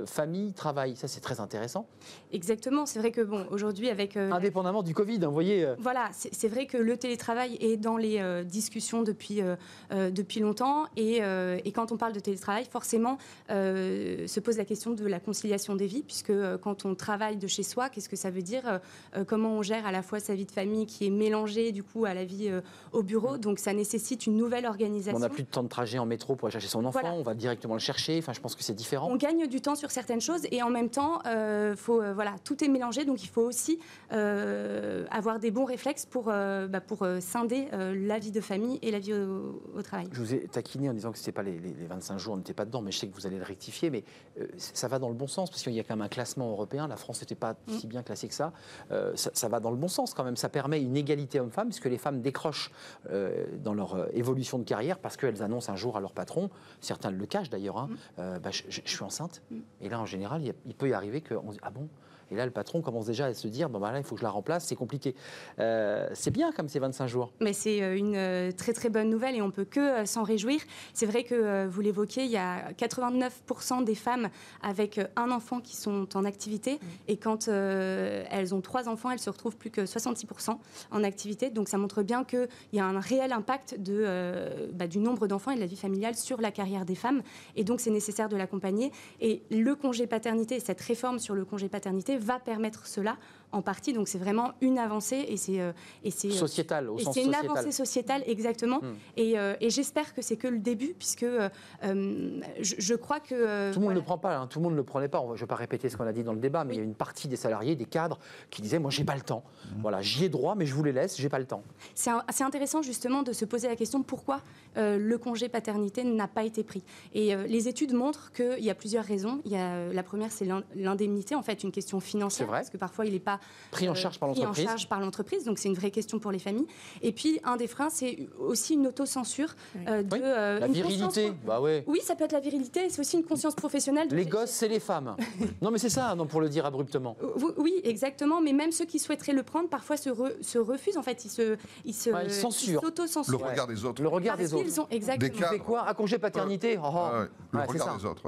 famille-travail. Ça, c'est très intéressant. Exactement. C'est vrai que bon, aujourd'hui, avec indépendamment du Covid, hein, vous voyez. Voilà, c'est vrai que le télétravail est dans les discussions depuis depuis longtemps et, et, quand on parle de télétravail, forcément, se pose la question de la conciliation des vies, puisque quand on travaille de chez soi, qu'est-ce que ça veut dire Comment on gère à la fois sa vie de famille qui est mélangée du coup à la vie au bureau, donc ça nécessite une nouvelle organisation. On n'a plus de temps de trajet en métro pour aller chercher son enfant, on va directement le chercher. Enfin, je pense que c'est différent. On gagne du temps sur certaines choses et en même temps, faut voilà, tout est mélangé, donc il faut aussi avoir des bons réflexes pour bah, pour scinder la vie de famille et la vie au, travail. Je vous ai taquiné en disant que c'était pas les, 25 jours, on n'était pas dedans, mais je sais que vous allez le rectifier, mais ça va dans le bon sens parce qu'il y a quand même un classement européen. La France n'était pas mm. si bien classée que ça. ça. ça. va dans le bon sens quand même. Ça permet une égalité homme-femme puisque les femmes décrochent euh, dans leur euh, évolution de carrière parce qu'elles annoncent un jour à leur patron, certains le cachent d'ailleurs, hein, mm. euh, bah, je, suis enceinte. Mm. Et là, en général, il, peut y arriver qu'on se dit Ah bon? Et là, le patron commence déjà à se dire bon, bah là, il faut que je la remplace, c'est compliqué. Euh, c'est bien comme ces 25 jours. Mais c'est euh, une euh, très très bonne nouvelle et on peut que s'en réjouir. C'est vrai que vous l'évoquez, il y a 89% des femmes avec un enfant qui sont en activité. Mmh. Et quand elles ont trois enfants, elles se retrouvent plus que 66% en activité. Donc ça montre bien qu'il y a un réel impact de, bah, du nombre d'enfants et de la vie familiale sur la carrière des femmes. Et donc c'est nécessaire de l'accompagner. Et le congé paternité, cette réforme sur le congé paternité va permettre cela en partie. Donc c'est vraiment une avancée et c'est euh, et c'est euh, sociétal au et sens C'est une avancée sociétale exactement. Hmm. Et, euh, et j'espère que c'est que le début puisque je, crois que tout le monde ne le prend pas. Hein, tout le monde ne le prenait pas. Je ne vais pas répéter ce qu'on a dit dans le débat, mais il y a une partie des salariés, des cadres, qui disaient moi j'ai pas le temps. Hmm. Voilà, j'y ai droit, mais je vous les laisse, j'ai pas le temps. C'est intéressant justement de se poser la question pourquoi le congé paternité n'a pas été pris? Et les études montrent qu'il y a plusieurs raisons. Il y a, la première c'est l'indemnité, en fait une question financière, vrai. parce que parfois il n'est pas Pris en charge par l'entreprise. en charge par l'entreprise, donc c'est une vraie question pour les familles. Et puis un des freins, c'est aussi une autocensure euh, de euh, la virilité. Bah ouais. Oui, ça peut être la virilité. C'est aussi une conscience professionnelle. Les gosses, c'est les femmes. non, mais c'est ça, non, pour le dire abruptement. Oui, exactement. Mais même ceux qui souhaiteraient le prendre, parfois se, se refusent. En fait, ils se, ils se, ouais, Le regard des autres. Le regard des autres. Ils ont exactement. Des quoi Un congé paternité. Oh, oh. Le regard des autres.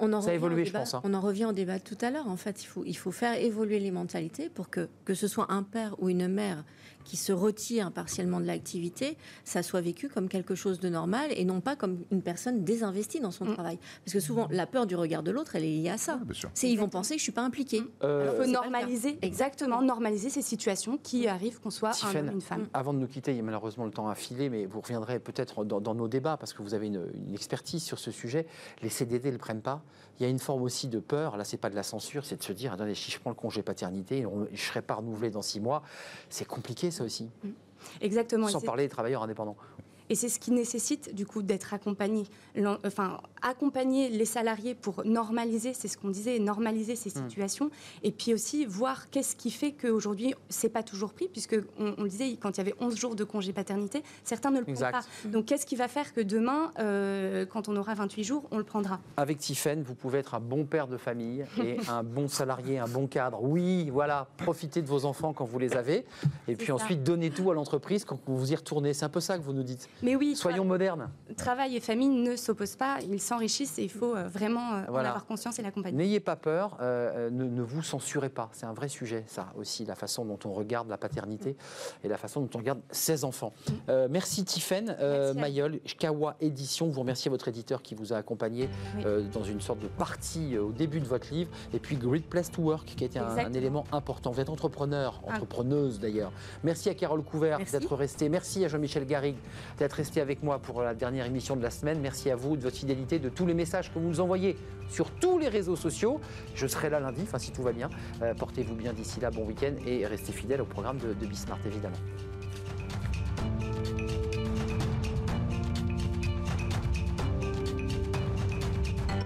on, ça a évolué, je pense. Hein. On en revient au débat tout à l'heure. En fait, il faut, il faut faire évoluer les mentalités pour que que ce soit un père ou une mère qui se retire partiellement de l'activité, ça soit vécu comme quelque chose de normal et non pas comme une personne désinvestie dans son mm. travail. Parce que souvent, la peur du regard de l'autre, elle est liée à ça. c'est ils vont penser que je suis pas impliqué. Mm. Euh, Il faut normaliser, exactement, normaliser ces situations qui arrivent qu'on soit un une femme. Avant de nous quitter, il y a malheureusement le temps à filer, mais vous reviendrez peut-être dans, nos débats parce que vous avez une, expertise sur ce sujet. Les CDD ne le prennent pas. Il y a une forme aussi de peur. Là, c'est pas de la censure, c'est de se dire attendez, si je prends le congé paternité, je ne serai pas renouvelé dans six mois. C'est compliqué ça aussi. Exactement. Sans parler des travailleurs indépendants. Et c'est ce qui nécessite du coup d'être accompagné. Enfin, accompagner les salariés pour normaliser, c'est ce qu'on disait, normaliser ces hmm. situations. Et puis aussi voir qu'est-ce qui fait qu'aujourd'hui, c'est pas toujours pris, puisque on, le disait, quand il y avait 11 jours de congé paternité, certains ne le prennent pas. Donc qu'est-ce qui va faire que demain, euh, quand on aura 28 jours, on le prendra? Avec Tiffen, vous pouvez être un bon père de famille et un bon salarié, un bon cadre. Oui, voilà, profitez de vos enfants quand vous les avez. Et puis ensuite, donnez tout à l'entreprise quand vous y retournez. C'est un peu ça que vous nous dites. Mais oui, soyons modernes. Travail et famille ne s'opposent pas, ils s'enrichissent et il faut euh, vraiment euh, en avoir conscience et l'accompagner. N'ayez pas peur, euh, ne, vous censurez pas. C'est un vrai sujet, ça aussi, la façon dont on regarde la paternité et la façon dont on regarde ses enfants. merci Tiffaine Mayol, Kawa Édition. Vous remerciez votre éditeur qui vous a accompagné dans une sorte de partie au début de votre livre. Et puis Great Place to Work, qui a été un, élément important. Vous êtes entrepreneur, entrepreneuse d'ailleurs. Merci à Carole Couvert d'être restée. Merci à Jean-Michel Garrigue d'être resté avec moi pour la dernière émission de la semaine. Merci à vous de votre fidélité, de tous les messages que vous nous envoyez sur tous les réseaux sociaux. Je serai là lundi, enfin si tout va bien. Euh, portez-vous bien d'ici là, bon week-end et restez fidèles au programme de, de Bismart évidemment.